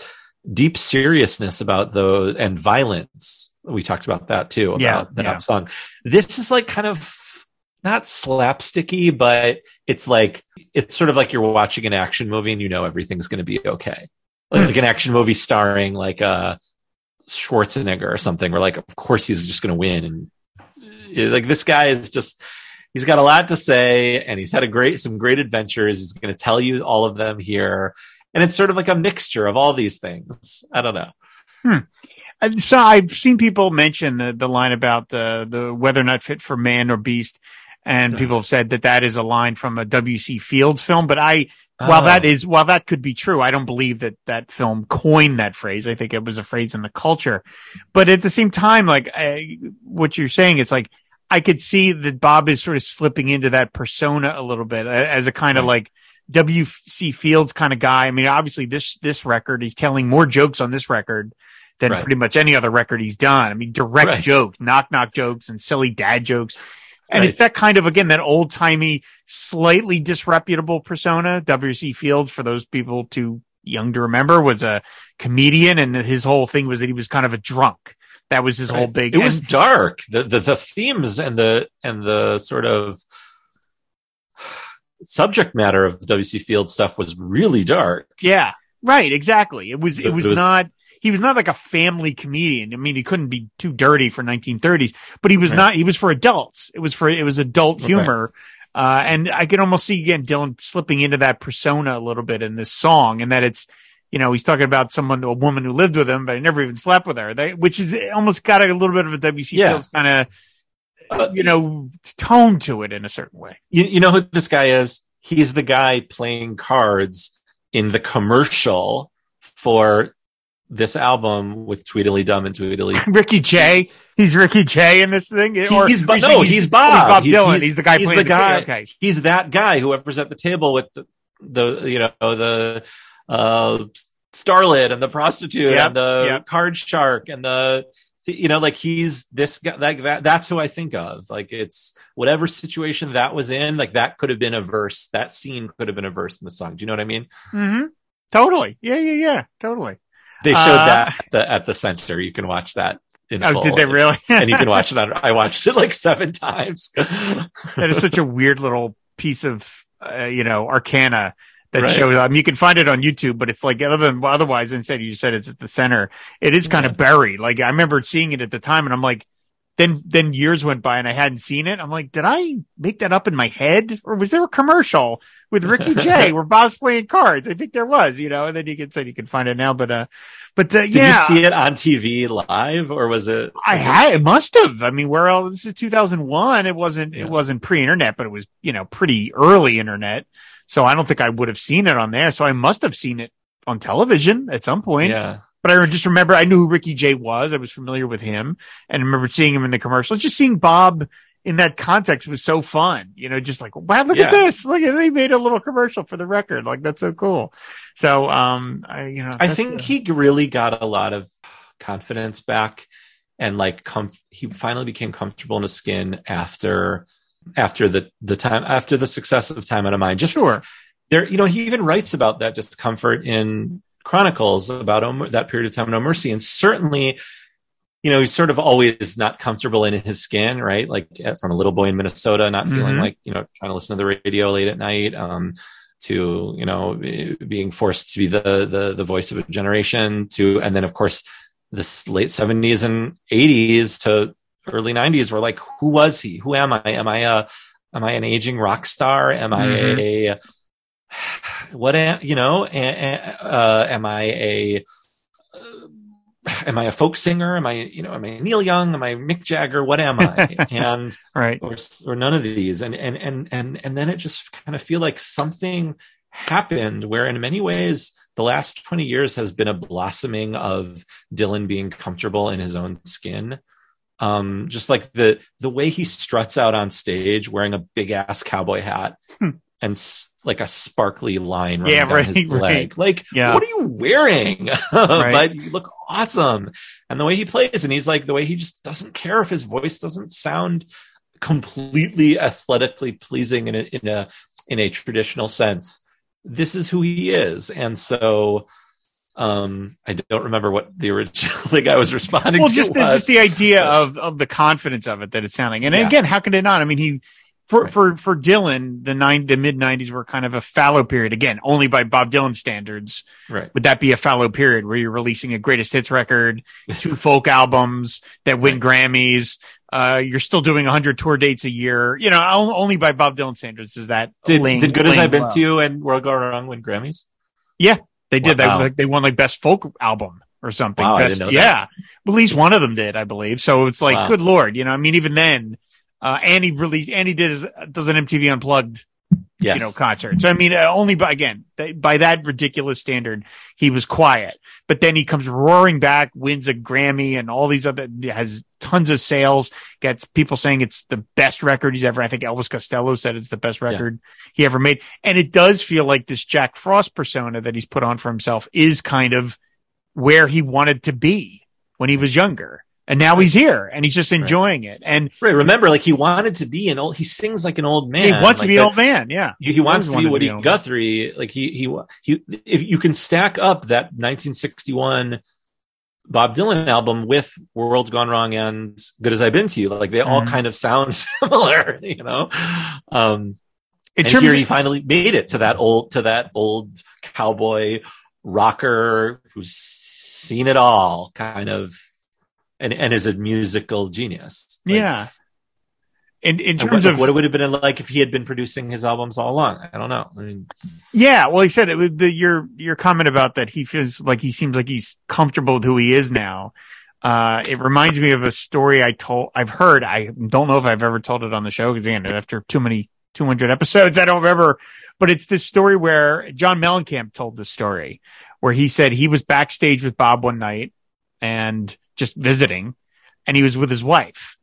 deep seriousness about those and violence. We talked about that too about Yeah, that yeah. song. This is like kind of not slapsticky but it's like it's sort of like you're watching an action movie and you know everything's going to be okay. Like an action movie starring like a schwarzenegger or something where like of course he's just going to win and uh, like this guy is just he's got a lot to say and he's had a great some great adventures. He's going to tell you all of them here and it's sort of like a mixture of all these things i don't know hmm. I- So I've seen people mention the, the line about the, the whether or not fit for man or beast. And people have said that that is a line from a W.C. Fields film, but I, while Oh. that is, while that could be true, I don't believe that that film coined that phrase. I think it was a phrase in the culture. But at the same time, like I, what you're saying, it's like I could see that Bob is sort of slipping into that persona a little bit as a kind of hmm. like W.C. Fields kind of guy. I mean, obviously this this record, he's telling more jokes on this record than Right. pretty much any other record he's done. I mean, direct Right. jokes, knock knock jokes, and silly dad jokes. And Right. it's that kind of again that old timey, slightly disreputable persona. W.C. Fields, for those people too young to remember, was a comedian, and his whole thing was that he was kind of a drunk. That was his whole big. it was and- dark the, the the themes and the and the sort of subject matter of the wc field stuff was really dark Yeah, right. Exactly. It was. It It was was- not. He was not like a family comedian. I mean, he couldn't be too dirty for 1930s, but he was Right. not. He was for adults. It was for. It was adult humor. Uh, and I can almost see again Dylan slipping into that persona a little bit in this song, and that it's, you know, he's talking about someone, a woman who lived with him, but I never even slept with her. They, which is almost got a little bit of a W.C. Yeah. Fields kind of, Uh, you know, tone to it in a certain way. You, you know who this guy is? He's the guy playing cards in the commercial for this album with Tweedledee Dum and Tweedledee. Ricky Jay, he's Ricky Jay in this thing. Or he's, Bo- or no, he's Bob. Bob Dylan. He's, the guy He's playing the guy. Okay, He's that guy. Whoever's at the table with the, the you know, the uh, starlet and the prostitute Yep, and the yep. card shark and the you know, like he's this guy. Like that. That's who I think of. Like it's whatever situation that was in. Like that could have been a verse. That scene could have been a verse in the song. Do you know what I mean? Mm-hmm. totally. Yeah, yeah, yeah, totally. They showed Uh, that at the, at the center. You can watch that. In Oh, did they really? and you can watch it on. I watched it like seven times. that is such a weird little piece of uh, you know arcana that Right. shows up. I mean, you can find it on YouTube, but it's like other than otherwise. Instead, you said it's at the center. It is kind Yeah. of buried. Like I remember seeing it at the time, and I'm like, then then years went by and I hadn't seen it. I'm like, did I make that up in my head, or was there a commercial with Ricky Jay where Bob's playing cards? I think there was, you know. And then you can say you can find it now, but uh, but uh, Did yeah, you see it on TV live or was it? I had it must have. I mean, where else? This is 2001. It wasn't. Yeah. It wasn't pre-internet, but it was you know pretty early internet. So I don't think I would have seen it on there. So I must have seen it on television at some point. Yeah. But I just remember I knew who Ricky Jay was. I was familiar with him, and I remember seeing him in the commercials. Just seeing Bob in that context was so fun. You know, just like wow, look Yeah. at this! Look at they made a little commercial for the record. Like that's so cool. So um, I you know I think uh, he really got a lot of confidence back and like comf- he finally became comfortable in his skin after after the the time after the success of Time Out of Mind. Just sure. there, you know, he even writes about that discomfort in Chronicles about that period of time No Mercy, and certainly, you know, he's sort of always not comfortable in his skin, right? Like uh, from a little boy in Minnesota, not feeling Mhm. like you know trying to listen to the radio late at night, um, to you know being forced to be the the the voice of a generation, to and then of course this late seventies and eighties to early nineties were like, who was he? Who am I? Am I a am I an aging rock star? Am I a what am you know? Uh, am I a uh, am I a folk singer? Am I you know? Am I Neil Young? Am I Mick Jagger? What am I? and Right. or or none of these. And and and and and then it just kind of feel like something happened where in many ways the last 20 years has been a blossoming of Dylan being comfortable in his own skin. Um, just like the the way he struts out on stage wearing a big ass cowboy hat Hmm. and s- like a sparkly line running Yeah, down right, his right. leg. Like, Yeah. what are you wearing? but you look awesome. And the way he plays, and he's like the way he just doesn't care if his voice doesn't sound completely aesthetically pleasing in a in a in a traditional sense. This is who he is, and so um I don't remember what the original thing I was responding well, to just the, was. just the idea of of the confidence of it that it's sounding. And Yeah. again, how could it not? I mean, he for Right. for for Dylan, the nine the mid '90s were kind of a fallow period. Again, only by Bob Dylan standards right. would that be a fallow period where you're releasing a greatest hits record, two folk albums that win Grammys. Uh, you're still doing 100 tour dates a year. You know, only by Bob Dylan standards is that Did, did good as I've been to you and World Gone Wrong win Grammys? They did. Wow. They like they won like best folk album or something. Wow, best, didn't know that. yeah, at least one of them did, I believe. So it's like, Wow. good lord, you know. I mean, even then, uh, Annie released. Annie did does an MTV Unplugged, Yes. you know, concert. So I mean, uh, only by again th- by that ridiculous standard, he was quiet. But then he comes roaring back, wins a Grammy, and all these other has tons of sales. Gets people saying it's the best record he's ever. I think Elvis Costello said it's the best Yeah. record he ever made. And it does feel like this Jack Frost persona that he's put on for himself is kind of where he wanted to be when he was younger. And now he's here and he's just enjoying it. And Right. Remember, like he wanted to be an old. He sings like an old man. he wants to like be an old man. Yeah. He, he wants to be wanted to Woody be. Guthrie. Like he, he, he, if you can stack up that 1961 Bob Dylan album with World's Gone Wrong and Good as I've Been to You, like they all Mhm. kind of sound similar, you know? Um, In and terms here of- he finally made it to that old, to that old cowboy rocker who's seen it all kind of, and, and is a musical genius. Like, yeah. in in terms what, of what it would have been like if he had been producing his albums all along. I don't know. I mean, Yeah, well, he said it, with the, your your comment about that he feels like he seems like he's comfortable with who he is now. Uh, it reminds me of a story I told, I've heard. I don't know if I've ever told it on the show because again, after too many 200 episodes, I don't remember. But it's this story where John Mellencamp told the story where he said he was backstage with Bob one night and just visiting, and he was with his wife.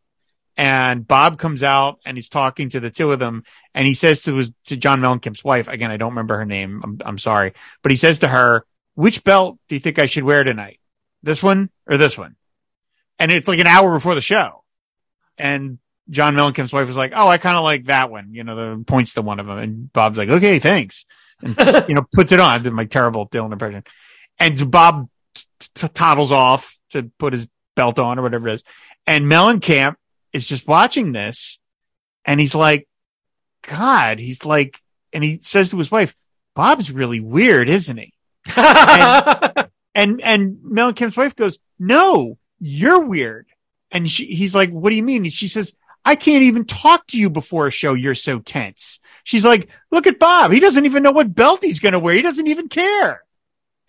And Bob comes out and he's talking to the two of them, and he says to his to John Mellencamp's wife, again, I don't remember her name. I'm I'm sorry, but he says to her, "Which belt do you think I should wear tonight? This one or this one?" And it's like an hour before the show, and John Mellencamp's wife was like, "Oh, I kind of like that one," you know, the points to one of them, and Bob's like, "Okay, thanks," and you know, puts it on. I did my terrible Dylan impression, and Bob t- t- toddles off to put his belt on or whatever it is, and Mellencamp is just watching this, and he's like, "God," he's like, and he says to his wife, "Bob's really weird, isn't he?" And and Mellencamp's wife goes, "No, you're weird." And she, he's like, "What do you mean?" And she says, "I can't even talk to you before a show. You're so tense." She's like, "Look at Bob. He doesn't even know what belt he's going to wear. He doesn't even care."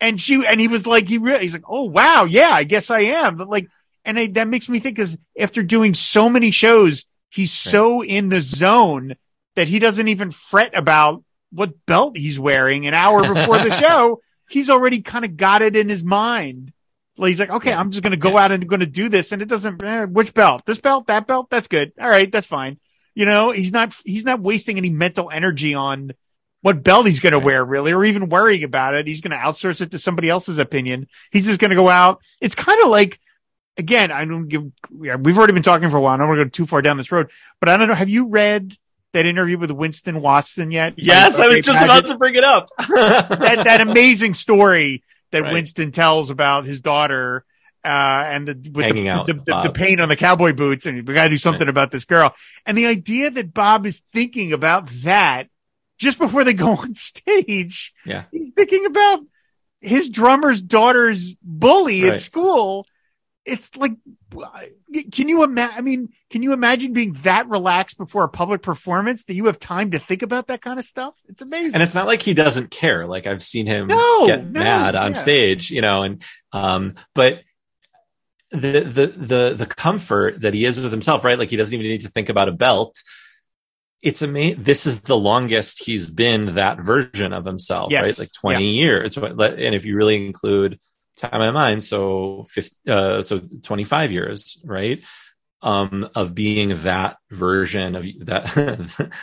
And she and he was like, he really, he's like, "Oh wow, yeah, I guess I am." But like, and I, that makes me think, because after doing so many shows, he's so in the zone that he doesn't even fret about what belt he's wearing an hour before the show he's already kind of got it in his mind. Like he's like, okay, I'm just going to go out and going to do this. And it doesn't, eh, which belt, this belt, that belt, that's good. All right. That's fine. You know, he's not, he's not wasting any mental energy on what belt he's going to wear really, or even worrying about it. He's going to outsource it to somebody else's opinion. He's just going to go out. It's kind of like, again, I don't give, we've already been talking for a while. I don't want to go too far down this road, but I don't know. Have you read that interview with Winston Watson yet? yes, I was just Paget? about to bring it up. that that amazing story that Right. Winston tells about his daughter uh, and the with Hanging the, out the, the, the paint on the cowboy boots, and we got to do something about this girl. And the idea that Bob is thinking about that just before they go on stage, Yeah. he's thinking about his drummer's daughter's bully at school. It's like, can you imagine? I mean, can you imagine being that relaxed before a public performance that you have time to think about that kind of stuff? It's amazing. and it's not like he doesn't care. Like I've seen him No, get no, mad on yeah. stage, you know, and um, but the the the the comfort that he is with himself, right? Like he doesn't even need to think about a belt. It's amazing. This is the longest he's been that version of himself, Yes. right? Like twenty years. And if you really include time of mind, so 50, uh, so twenty five years, right? Um, of being that version of you- that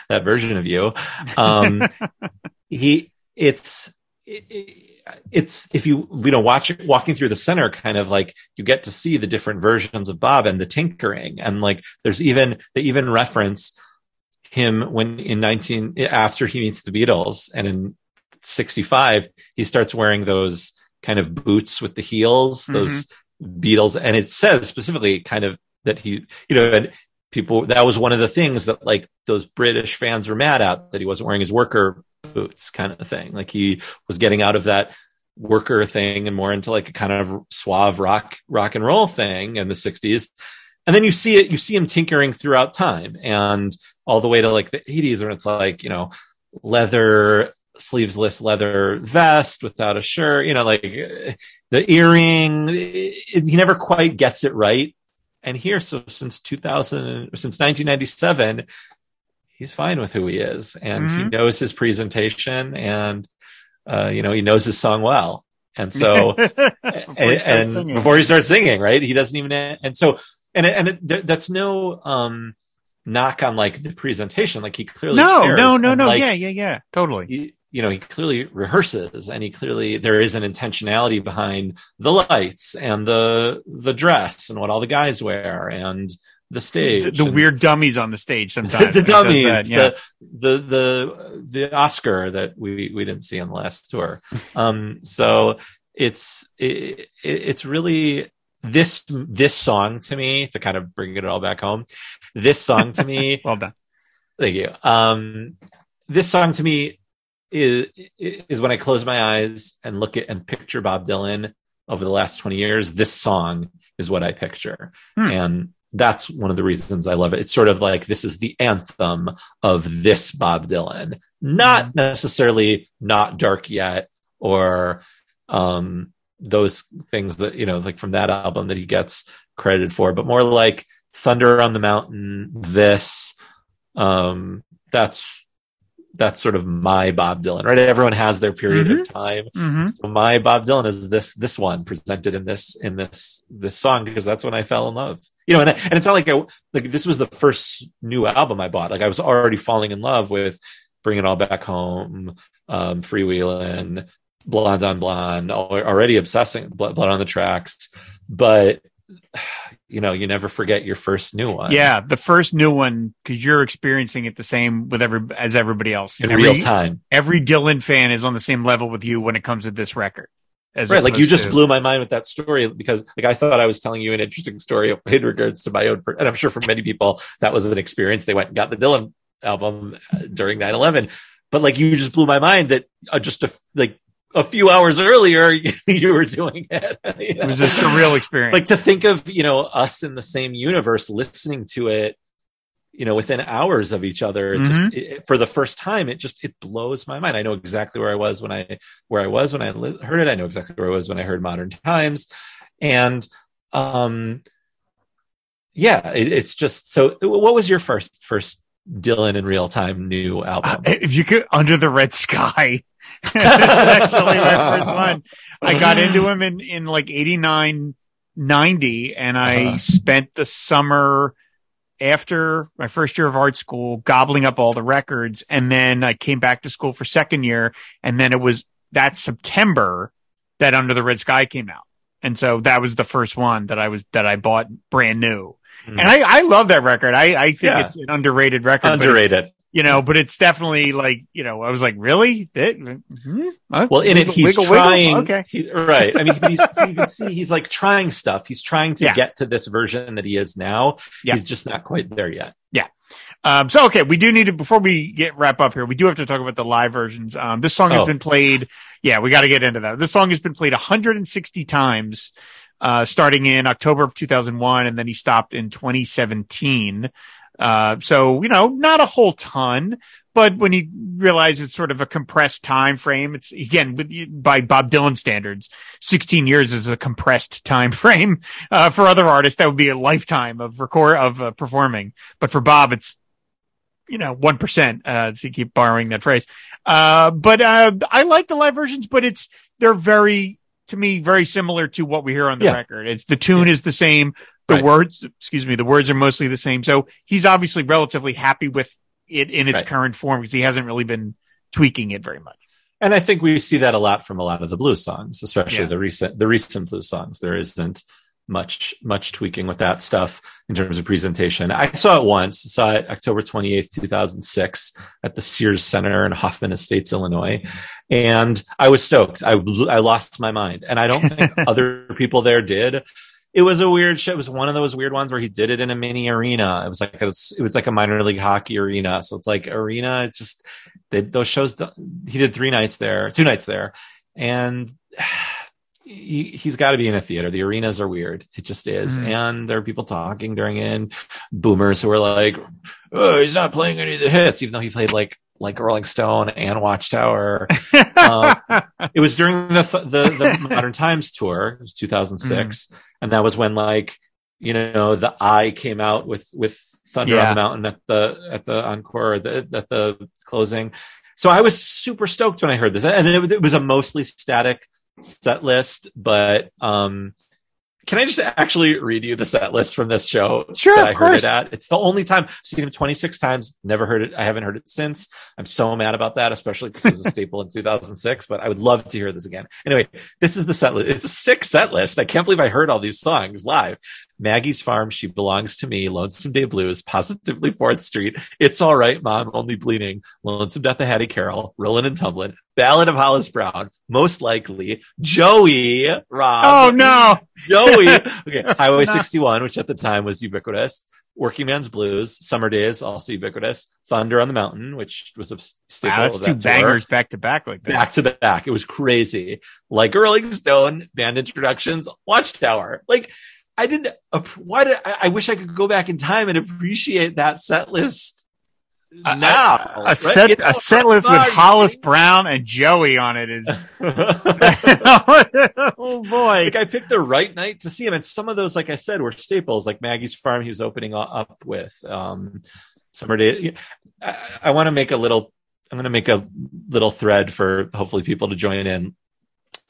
that version of you. Um, he it's it, it- it's if you you know watch walking through the center kind of like you get to see the different versions of bob and the tinkering and like there's even they even reference him when in 19 after he meets the beatles and in 65 he starts wearing those kind of boots with the heels mm-hmm. those beatles. And it says specifically kind of that he you know and people that was one of the things that like those british fans were mad at that he wasn't wearing his worker boots kind of thing. Like he was getting out of that worker thing and more into like a kind of suave rock rock and roll thing in the 60s and then you see it you see him tinkering throughout time. And all the way to like the 80s when it's like you know leather sleevesless leather vest without a shirt you know like the earring it- he never quite gets it right and here so since 2000 since 1997 he's fine with who he is and he Mhm. knows his presentation and uh, you know he knows his song well and so Before and, and before he starts singing, right? He doesn't even, and so, and, and it, that's no, um, knock on like the presentation. Like he clearly, no, cares, no, no, and, no. like, yeah, yeah, yeah. Totally. he- you know, he clearly rehearses and he clearly, there is an intentionality behind the lights and the, the dress and what all the guys wear and the The, stage. the and- weird dummies on the stage sometimes. the He dummies, that, yeah. the, the the the Oscar that we we didn't see on the last tour. Um, so it's it, it- it's really this this song to me to kind of bring it all back home. This song to me, well done. thank you. Um, this song to me is is when I close my eyes and look at and picture Bob Dylan over the last twenty years. This song is what I picture, Hmm. and that's one of the reasons I love it. It's sort of like this is the anthem of this Bob Dylan, not Mm-hmm. necessarily not dark yet or um, those things that you know, like from that album that he gets credited for, but more like Thunder on the Mountain. This, um, that's that's sort of my Bob Dylan, right? Everyone has their period of time. hmm So my Bob Dylan is this this one presented in this in this this song because that's when I fell in love. You know, and and it's not like I like this was the first new album I bought. Like I was already falling in love with Bring It All Back Home, um, Freewheelin', Blonde on Blonde, already obsessing Blood on the Tracks. But you know, you never forget your first new one. Yeah, the first new one because you're experiencing it the same with every as everybody else. in every, real time. Every Dylan fan is on the same level with you when it comes to this record. As right like you just to- blew my mind with that story because like i thought i was telling you an interesting story in regards to my own and i'm sure for many people that was an experience they went and got the dylan album uh, during 9-11 but like you just blew my mind that uh, just a, like a few hours earlier you were doing it It was a surreal experience. like to think of you know us in the same universe listening to it you know within hours of each other Mhm. just it, for the first time it just it blows my mind i know exactly where i was when i where i was when i li- heard it i know exactly where i was when i heard modern times and um yeah it, it's just so what was your first first dylan in real time new Uh, album if you could, Under the Red Sky. That's actually my first one. I got into him in, in like 89, 90, and I Uh-huh. spent the summer after my first year of art school gobbling up all the records. And then I came back to school for second year. And then it was that September that Under the Red Sky came out. And so that was the first one that I was, that I bought brand new. Mm. And I, I love that record. I, I think Yeah. it's an underrated record. underrated you know, but it's definitely like, you know, I was like, really? That, hmm? Uh, Well, in it, he's wiggle, wiggle? trying. Okay. he- right. I mean, he's, you can see he's like trying stuff. He's trying to Yeah. get to this version that he is now. Yeah. He's just not quite there yet. Yeah. Um, so, okay. We do need to, before we get wrap up here, we do have to talk about the live versions. Um, this song has Oh. been played. Yeah, we got to get into that. This song has been played 160 times, uh, starting in October of 2001. And then he stopped in 2017. Uh, so, you know, not a whole ton, but when you realize it's sort of a compressed time frame, it's again, with, by Bob Dylan standards, 16 years is a compressed time frame. Uh, for other artists, that would be a lifetime of record, of uh, performing. But for Bob, it's, you know, 1%, uh, to keep borrowing that phrase. Uh, but, uh, I like the live versions, but it's, they're very, to me, very similar to what we hear on the Yeah. record. It's the tune is the same. The Right. words, excuse me, the words are mostly the same. So he's obviously relatively happy with it in its Right. current form because he hasn't really been tweaking it very much. And I think we see that a lot from a lot of the blues songs, especially Yeah. the recent the recent blues songs. There isn't much much tweaking with that stuff in terms of presentation. I saw it once, saw it October 28th, 2006 at the Sears Center in Hoffman Estates, Illinois. And I was stoked. I I lost my mind. And I don't think other people there did. It was a weird show. It was one of those weird ones where he did it in a mini arena. It was like a, it was like a minor league hockey arena. So it's like arena. It's just they, those shows. He did three nights there, two nights there, and he, he's got to be in a theater. The arenas are weird. It just is. Mm. And there are people talking during it. And boomers who are like, "Oh, he's not playing any of the hits," even though he played like like Rolling Stone and Watchtower. Uh, it was during the the, the Modern Times tour. It was 2006, and that was when like you know the Eye came out with with Thunder Yeah. on the Mountain at the at the encore the, at the closing. So I was super stoked when I heard this, and it, it was a mostly static set list. But um, can I just actually read you the set list from this show? Sure, that I of heard course. it at. It's the only time I've seen him 26 times. Never heard it. I haven't heard it since. I'm so mad about that, especially because it was a staple in 2006. But I would love to hear this again. Anyway, this is the set list. It's a sick set list. I can't believe I heard all these songs live. Maggie's Farm, She Belongs to Me, Lonesome Day Blues, Positively Fourth Street, It's All Right, Mom, Only Bleeding, Lonesome Death of Hattie Carroll, Rollin' and Tumblin', Ballad of Hollis Brown, Most Likely, Joey, Rob. oh no. Joey. Okay, Highway No. 61, which at the time was ubiquitous. Working Man's Blues, Summer Days, also ubiquitous. Thunder on the Mountain, which was a staple Wow, that's of two tour bangers back to back like that. back to back. It was crazy. Like a Rolling Stone, band introductions, Watchtower. Like I didn't. Why did I, I wish I could go back in time and appreciate that set list now? a, a right? set You know, a set list with Hollis? Brown and Joey on it is. oh boy! like I picked the right night to see him, and some of those, like I said, were staples. Like Maggie's Farm, he was opening up with um, Summer Day. I, I want to make a little. I'm going to make a little thread for hopefully people to join in,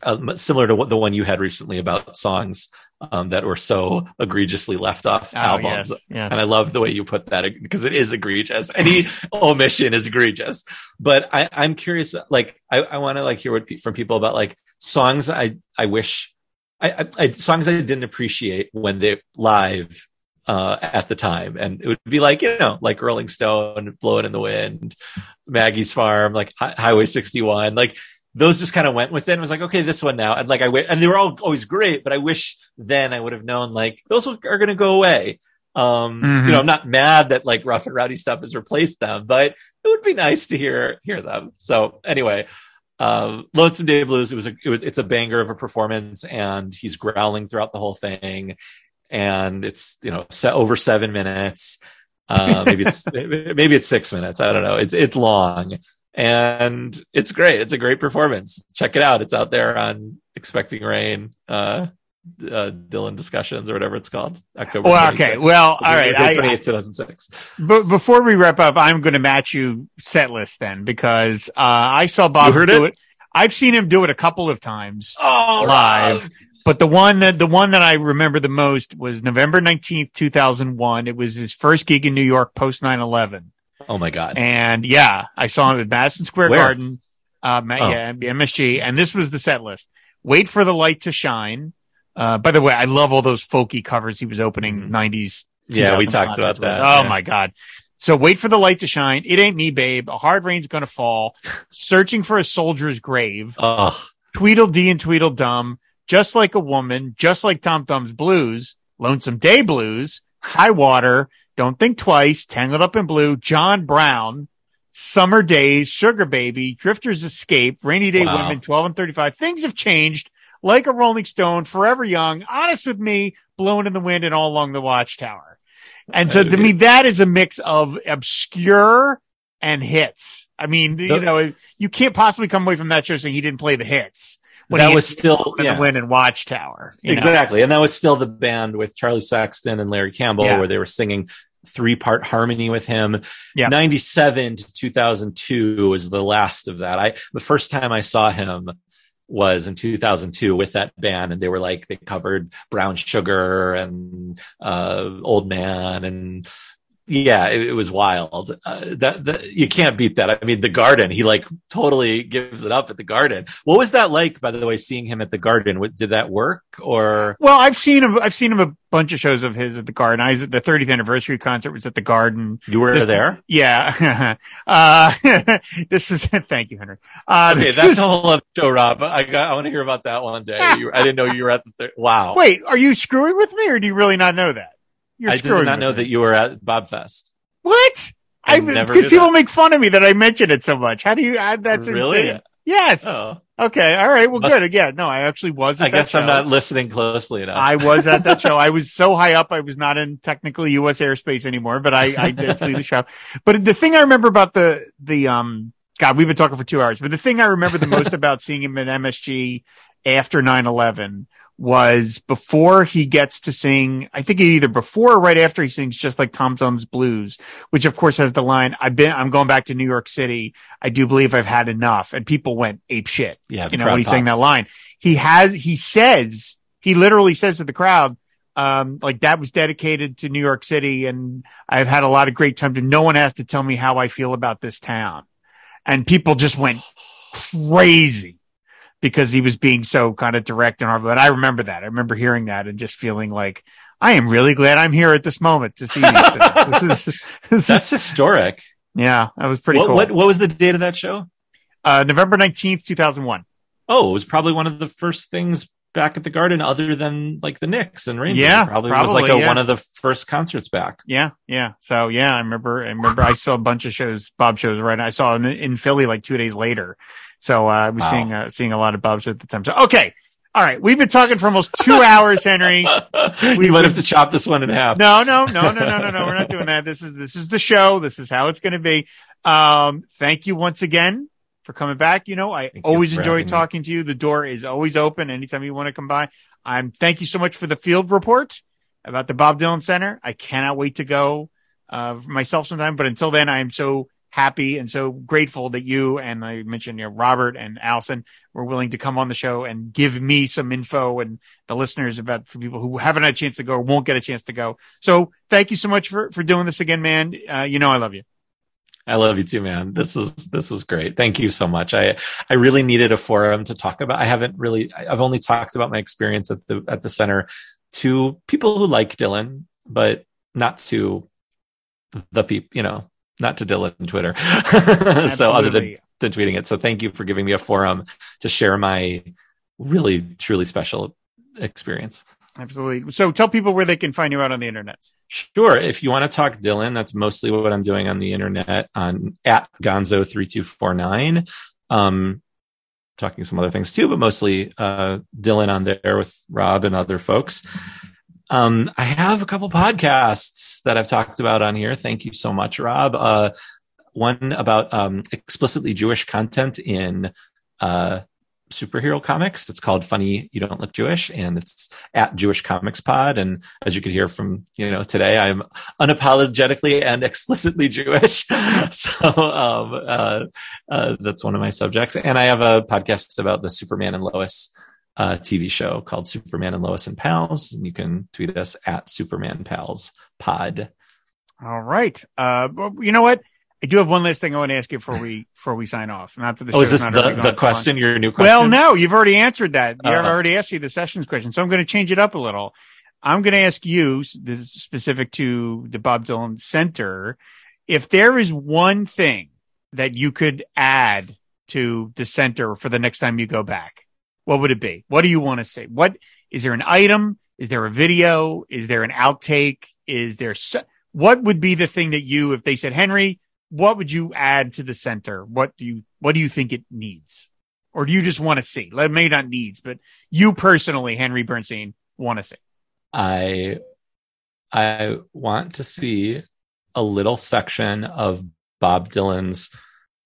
um, similar to what the one you had recently about songs um, that were so egregiously left off Oh, albums. yes, yes. And I love the way you put that because it is egregious. Any omission is egregious. But I, I'm curious, like, I, I want to like hear what pe- from people about like songs I, I wish I, I, I songs I didn't appreciate when they live uh, at the time. And it would be like, you know, like Rolling Stone, Blowing in the Wind, Maggie's Farm, like Hi- Highway 61, like those just kind of went with it and was like, okay, this one now. And like, I, wi- and they were all always great, but I wish then I would have known like those are going to go away. Um, Mhm. you know, I'm not mad that like rough and rowdy stuff has replaced them, but it would be nice to hear, hear them. So anyway, um, Lonesome Day Blues, it was a, it was, it's a banger of a performance and he's growling throughout the whole thing. And it's, you know, se- over seven minutes. Uh, maybe it's, maybe it's six minutes. I don't know. It's, it's long and it's great. It's a great performance. Check it out. It's out there on Expecting Rain, uh, uh, Dylan discussions or whatever it's called. October. Well, okay. 26th. Well, all right. I, Twenty eighth, two thousand six. But before we wrap up, I'm going to match you set list then because uh, I saw Bob heard do it? it. I've seen him do it a couple of times, Oh, Live. but the one that the one that I remember the most was November 19th, 2001. It was his first gig in New York post 9/11, Oh my god. and yeah, I saw him at Madison Square Where? Garden. Uh, Oh. yeah, MSG, and this was the set list. Wait for the light to shine. Uh, by the way, I love all those folky covers he was opening Mhm. 90s Yeah, we talked about that. Oh Yeah. my god! So wait for the light to shine. It ain't me, babe. A hard rain's gonna fall. Searching for a soldier's grave. Oh, Tweedledee and Tweedledum. Just like a woman. Just like Tom Thumb's blues. Lonesome Day blues. High water. Don't think twice. Tangled up in blue. John Brown. Summer days. Sugar baby. Drifters escape. Rainy day Wow. women. Twelve and thirty-five. Things have changed. Like a Rolling Stone. Forever young. Honest with me. Blowing in the wind and all along the watchtower. And so to me, that is a mix of obscure and hits. I mean, you know, you can't possibly come away from that show saying he didn't play the hits. When that was still in yeah. win and Watchtower. you know? exactly, and that was still the band with Charlie Sexton and Larry Campbell, Yeah. where they were singing three part harmony with him. Yeah. ninety seven to two thousand two was the last of that. I the first time I saw him was in 2002 with that band and they were like they covered brown sugar and uh old man and yeah it, it was wild uh, that, that you can't beat that i mean the garden he like totally gives it up at the garden what was that like by the way seeing him at the garden What- did that work or Well, I've seen him. I've seen him a bunch of shows of his at the Garden. I was at the 30th anniversary concert was at the Garden. you were This- there Yeah. uh, this is, thank you, Henry. Uh, okay that's is- a whole other show rob i got i want to hear about that one day you, i didn't know you were at the thir- wow wait, are you screwing with me or do you really not know that? You're i did not know me. that you were at bob fest What? I I never because people that. make fun of me that I mention it so much. How do you? I, that's really insane. Yes. oh Okay. All right. Well, Must- good. Again, no, I actually was. At i guess i'm not listening closely enough I was at that show. I was so high up, I was not in technically U.S. airspace anymore, but I, I did see the show. But the thing I remember about the, the, um, God, we've been talking for two hours, but the thing I remember the most about seeing him at MSG after 9-11 was before he gets to sing, I think either before or right after he sings just like Tom Thumb's blues, which of course has the line, I've been, I'm going back to New York City. I do believe I've had enough. And people went ape shit yeah you know, when he's saying that line. He has, he says, he literally says to the crowd, um, like that was dedicated to New York City and I've had a lot of great time to no one has to tell me how I feel about this town. And people just went crazy because he was being so kind of direct and hard. But I remember that. I remember hearing that and just feeling like, I am really glad I'm here at this moment to see these things. This is, this that's is, historic yeah, that was pretty what, cool. what what was the date of that show uh, November 19th, 2001. Oh, it was probably one of the first things back at the Garden, other than like the Knicks and Rangers. Yeah, probably, was like a, yeah. one of the first concerts back. Yeah, yeah. So yeah, I remember. I remember. I saw a bunch of shows, Bob shows. Right, I saw him in Philly like two days later. So uh, I was Wow. seeing uh, seeing a lot of shows at the time. So okay, All right, we've been talking for almost two hours, Henry. we might have to chop this one in half. No, no, no, no, no, no, no. We're not doing that. This is this is the show. This is how it's going to be. Um, thank you once again for coming back. You know, I Thank always enjoy having me. talking to you. The door is always open anytime you want to come by. I'm thank you so much for the field report about the Bob Dylan Center. I cannot wait to go uh, myself sometime. But until then, I am so happy and so grateful that you and I mentioned you know, Robert and Allison were willing to come on the show and give me some info and the listeners about for people who haven't had a chance to go or won't get a chance to go. So thank you so much for for doing this again, man. Uh, you know I love you. I love you too, man. This was this was great. Thank you so much. I I really needed a forum to talk about. I haven't really. I've only talked about my experience at the at the center to people who like Dylan, but not to the people. You know, not to Dylan Twitter. so other than than tweeting it. So thank you for giving me a forum to share my really truly special experience. Absolutely. So tell people where they can find you out on the internet. Sure. If you want to talk Dylan, that's mostly what I'm doing on the internet on at Gonzo3249. Um, talking some other things too, but mostly, uh, Dylan on there with Rob and other folks. Um, I have a couple podcasts that I've talked about on here. Thank you so much, Rob. Uh, one about, um, explicitly Jewish content in, uh, superhero comics. It's called Funny You Don't Look Jewish and it's at Jewish Comics Pod. And as you could hear from, you know, today, I'm unapologetically and explicitly Jewish. so, um, uh, uh, that's one of my subjects. And I have a podcast about the Superman and Lois, uh, TV show called Superman and Lois and Pals. And you can tweet us at Superman Pals Pod. All right. Uh, well, you know what? I do have one last thing I want to ask you before we before we sign off. Not that the Oh, is this not the, the question? Your new question? Well, no, you've already answered that. You Uh-oh. already asked you the sessions question, so I'm going to change it up a little. I'm going to ask you, this is specific to the Bob Dylan Center, if there is one thing that you could add to the center for the next time you go back, what would it be? What do you want to see? What is there an item? Is there a video? Is there an outtake? Is there s- what would be the thing that you, if they said Henry, what would you add to the center? What do you what do you think it needs, or do you just want to see? Like, Maybe not needs, but you personally, Henry Bernstein, want to see. I I want to see a little section of Bob Dylan's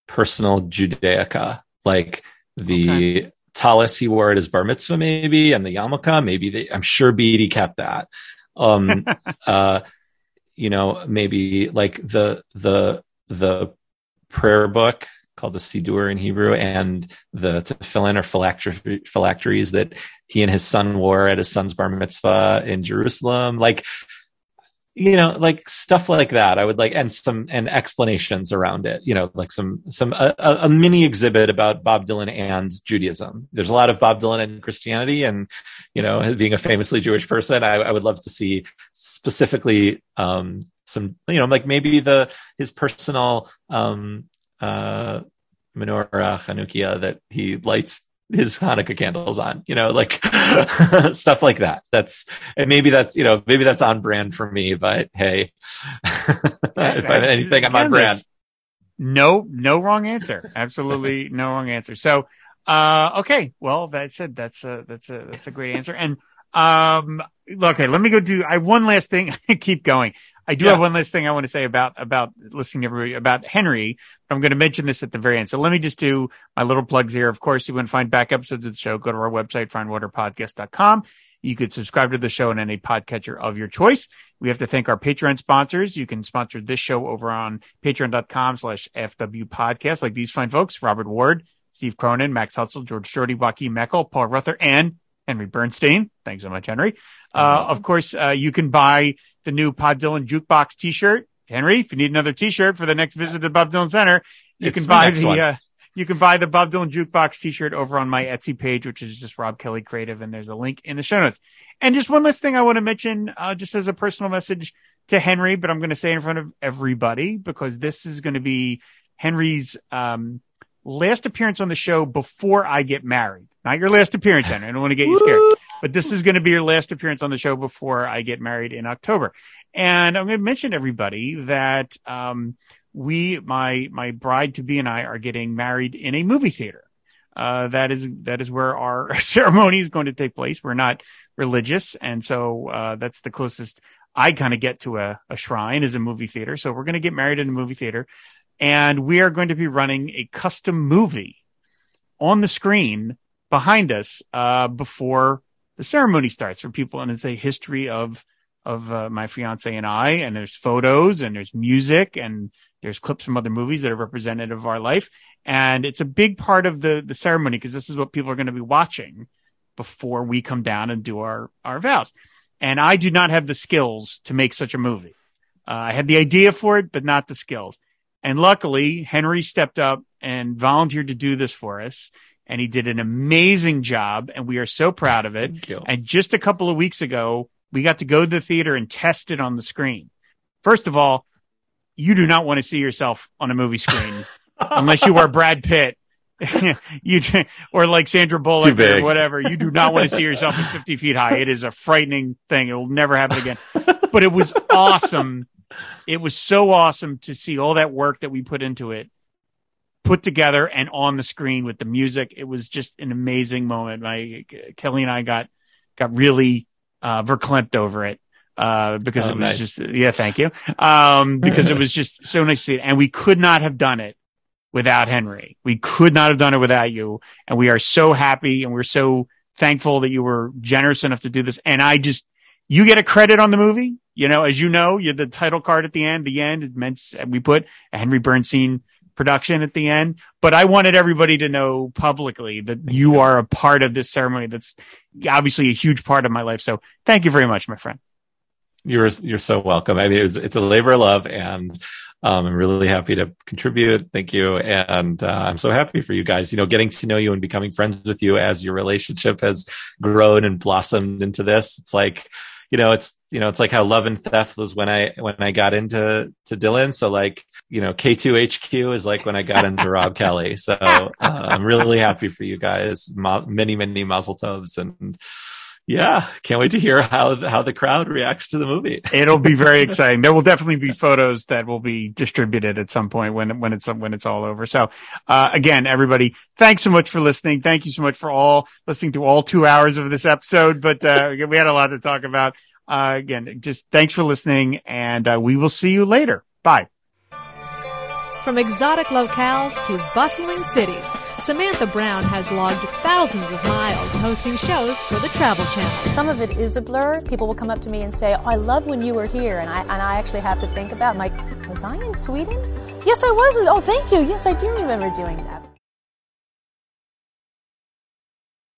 personal Judaica, like the tallis he wore at his bar mitzvah, maybe, and the yarmulke. Maybe they, I'm sure Beatty kept that. Um, uh, you know, maybe like the the the prayer book called the Siddur in Hebrew and the tefillin or phylactery, phylacteries that he and his son wore at his son's bar mitzvah in Jerusalem. Like, you know, like stuff like that. I would like, and some, and explanations around it, you know, like some, some, a, a mini exhibit about Bob Dylan and Judaism. There's a lot of Bob Dylan and Christianity and, you know, being a famously Jewish person, I, I would love to see specifically, um, some, you know, like maybe the, his personal, um, uh, menorah Hanukkah that he lights his Hanukkah candles on, you know, like stuff like that. That's, and maybe that's, you know, maybe that's on brand for me, but hey, if I have anything, I'm on brand. No, no wrong answer. Absolutely no wrong answer. So, uh, okay. Well, that said, that's a, that's a, that's a great answer. And, um, okay, let me go do, I, one last thing. keep going. I do Yeah. have one last thing I want to say about, about listening to everybody about Henry. I'm going to mention this at the very end. So let me just do my little plugs here. Of course, you want to find back episodes of the show, go to our website, fireandwaterpodcast.com. You could subscribe to the show in any podcatcher of your choice. We have to thank our Patreon sponsors. You can sponsor this show over on patreon.com slash FW podcast, like these fine folks, Robert Ward, Steve Cronin, Max Hutzel, George Shorty, Joaquin Meckel, Paul Ruther, and Henry Bernstein. Thanks so much, Henry. Uh, of course, uh, you can buy the new Pod Dylan Jukebox t-shirt. Henry, if you need another t-shirt for the next visit to Bob Dylan Center, you It's can buy the, uh, you can buy the Bob Dylan Jukebox t-shirt over on my Etsy page, which is just Rob Kelly Creative. And there's a link in the show notes. And just one last thing I want to mention, uh, just as a personal message to Henry, but I'm going to say in front of everybody because this is going to be Henry's, um, last appearance on the show before I get married. Not your last appearance, Henry. I don't want to get you scared, but this is going to be your last appearance on the show before I get married in October. And I'm going to mention everybody that, um, we, my, my bride to be and I are getting married in a movie theater. uh, that is that is where our ceremony is going to take place. We're not religious, and so uh, that's the closest I kind of get to a, a shrine is a movie theater. So we're going to get married in a movie theater, and we are going to be running a custom movie on the screen behind us uh, before the ceremony starts for people, and it's a history of of uh, my fiance and I, and there's photos and there's music and there's clips from other movies that are representative of our life. And it's a big part of the, the ceremony because this is what people are going to be watching before we come down and do our, our vows. And I do not have the skills to make such a movie. Uh, I had the idea for it, but not the skills. And luckily, Henry stepped up and volunteered to do this for us. And he did an amazing job. And we are so proud of it. And just a couple of weeks ago, we got to go to the theater and test it on the screen. First of all, you do not want to see yourself on a movie screen unless you are Brad Pitt. you or like Sandra Bullock or whatever. You do not want to see yourself at 50 feet high. It is a frightening thing. It will never happen again. but it was awesome. It was so awesome to see all that work that we put into it put together and on the screen with the music. It was just an amazing moment. My Kelly and I got got really uh, verklempt over it uh, because oh, it was nice. just, yeah, thank you. Um, because it was just so nice to see it. And we could not have done it without Henry. We could not have done it without you. And we are so happy and we're so thankful that you were generous enough to do this. And I just, you get a credit on the movie. You know, as you know, you're the title card at the end, the end, it meant we put a Henry Bernstein production at the end. But I wanted everybody to know publicly that you are a part of this ceremony. That's obviously a huge part of my life. So thank you very much, my friend. You're you're so welcome. I mean, it's, it's a labor of love, and um, I'm really happy to contribute. Thank you, and uh, I'm so happy for you guys. You know, getting to know you and becoming friends with you as your relationship has grown and blossomed into this. It's like, you know, it's you know, it's like how Love and Theft was when I when I got into to Dylan. So like, you know, K2HQ is like when I got into Rob Kelly. So uh, I'm really happy for you guys. Ma- many many mazel tovs and yeah, can't wait to hear how how the crowd reacts to the movie. It'll be very exciting. There will definitely be photos that will be distributed at some point when when it's when it's all over. So, uh, again, everybody, thanks so much for listening. Thank you so much for all listening to all two hours of this episode. But uh, we had a lot to talk about. Uh, again, just thanks for listening, and uh, we will see you later. Bye. From exotic locales to bustling cities, Samantha Brown has logged thousands of miles hosting shows for the Travel Channel. Some of it is a blur. People will come up to me and say, oh, I love when you were here. And I, and I actually have to think about, I'm like, was I in Sweden? Yes, I was. Oh, thank you. Yes, I do remember doing that.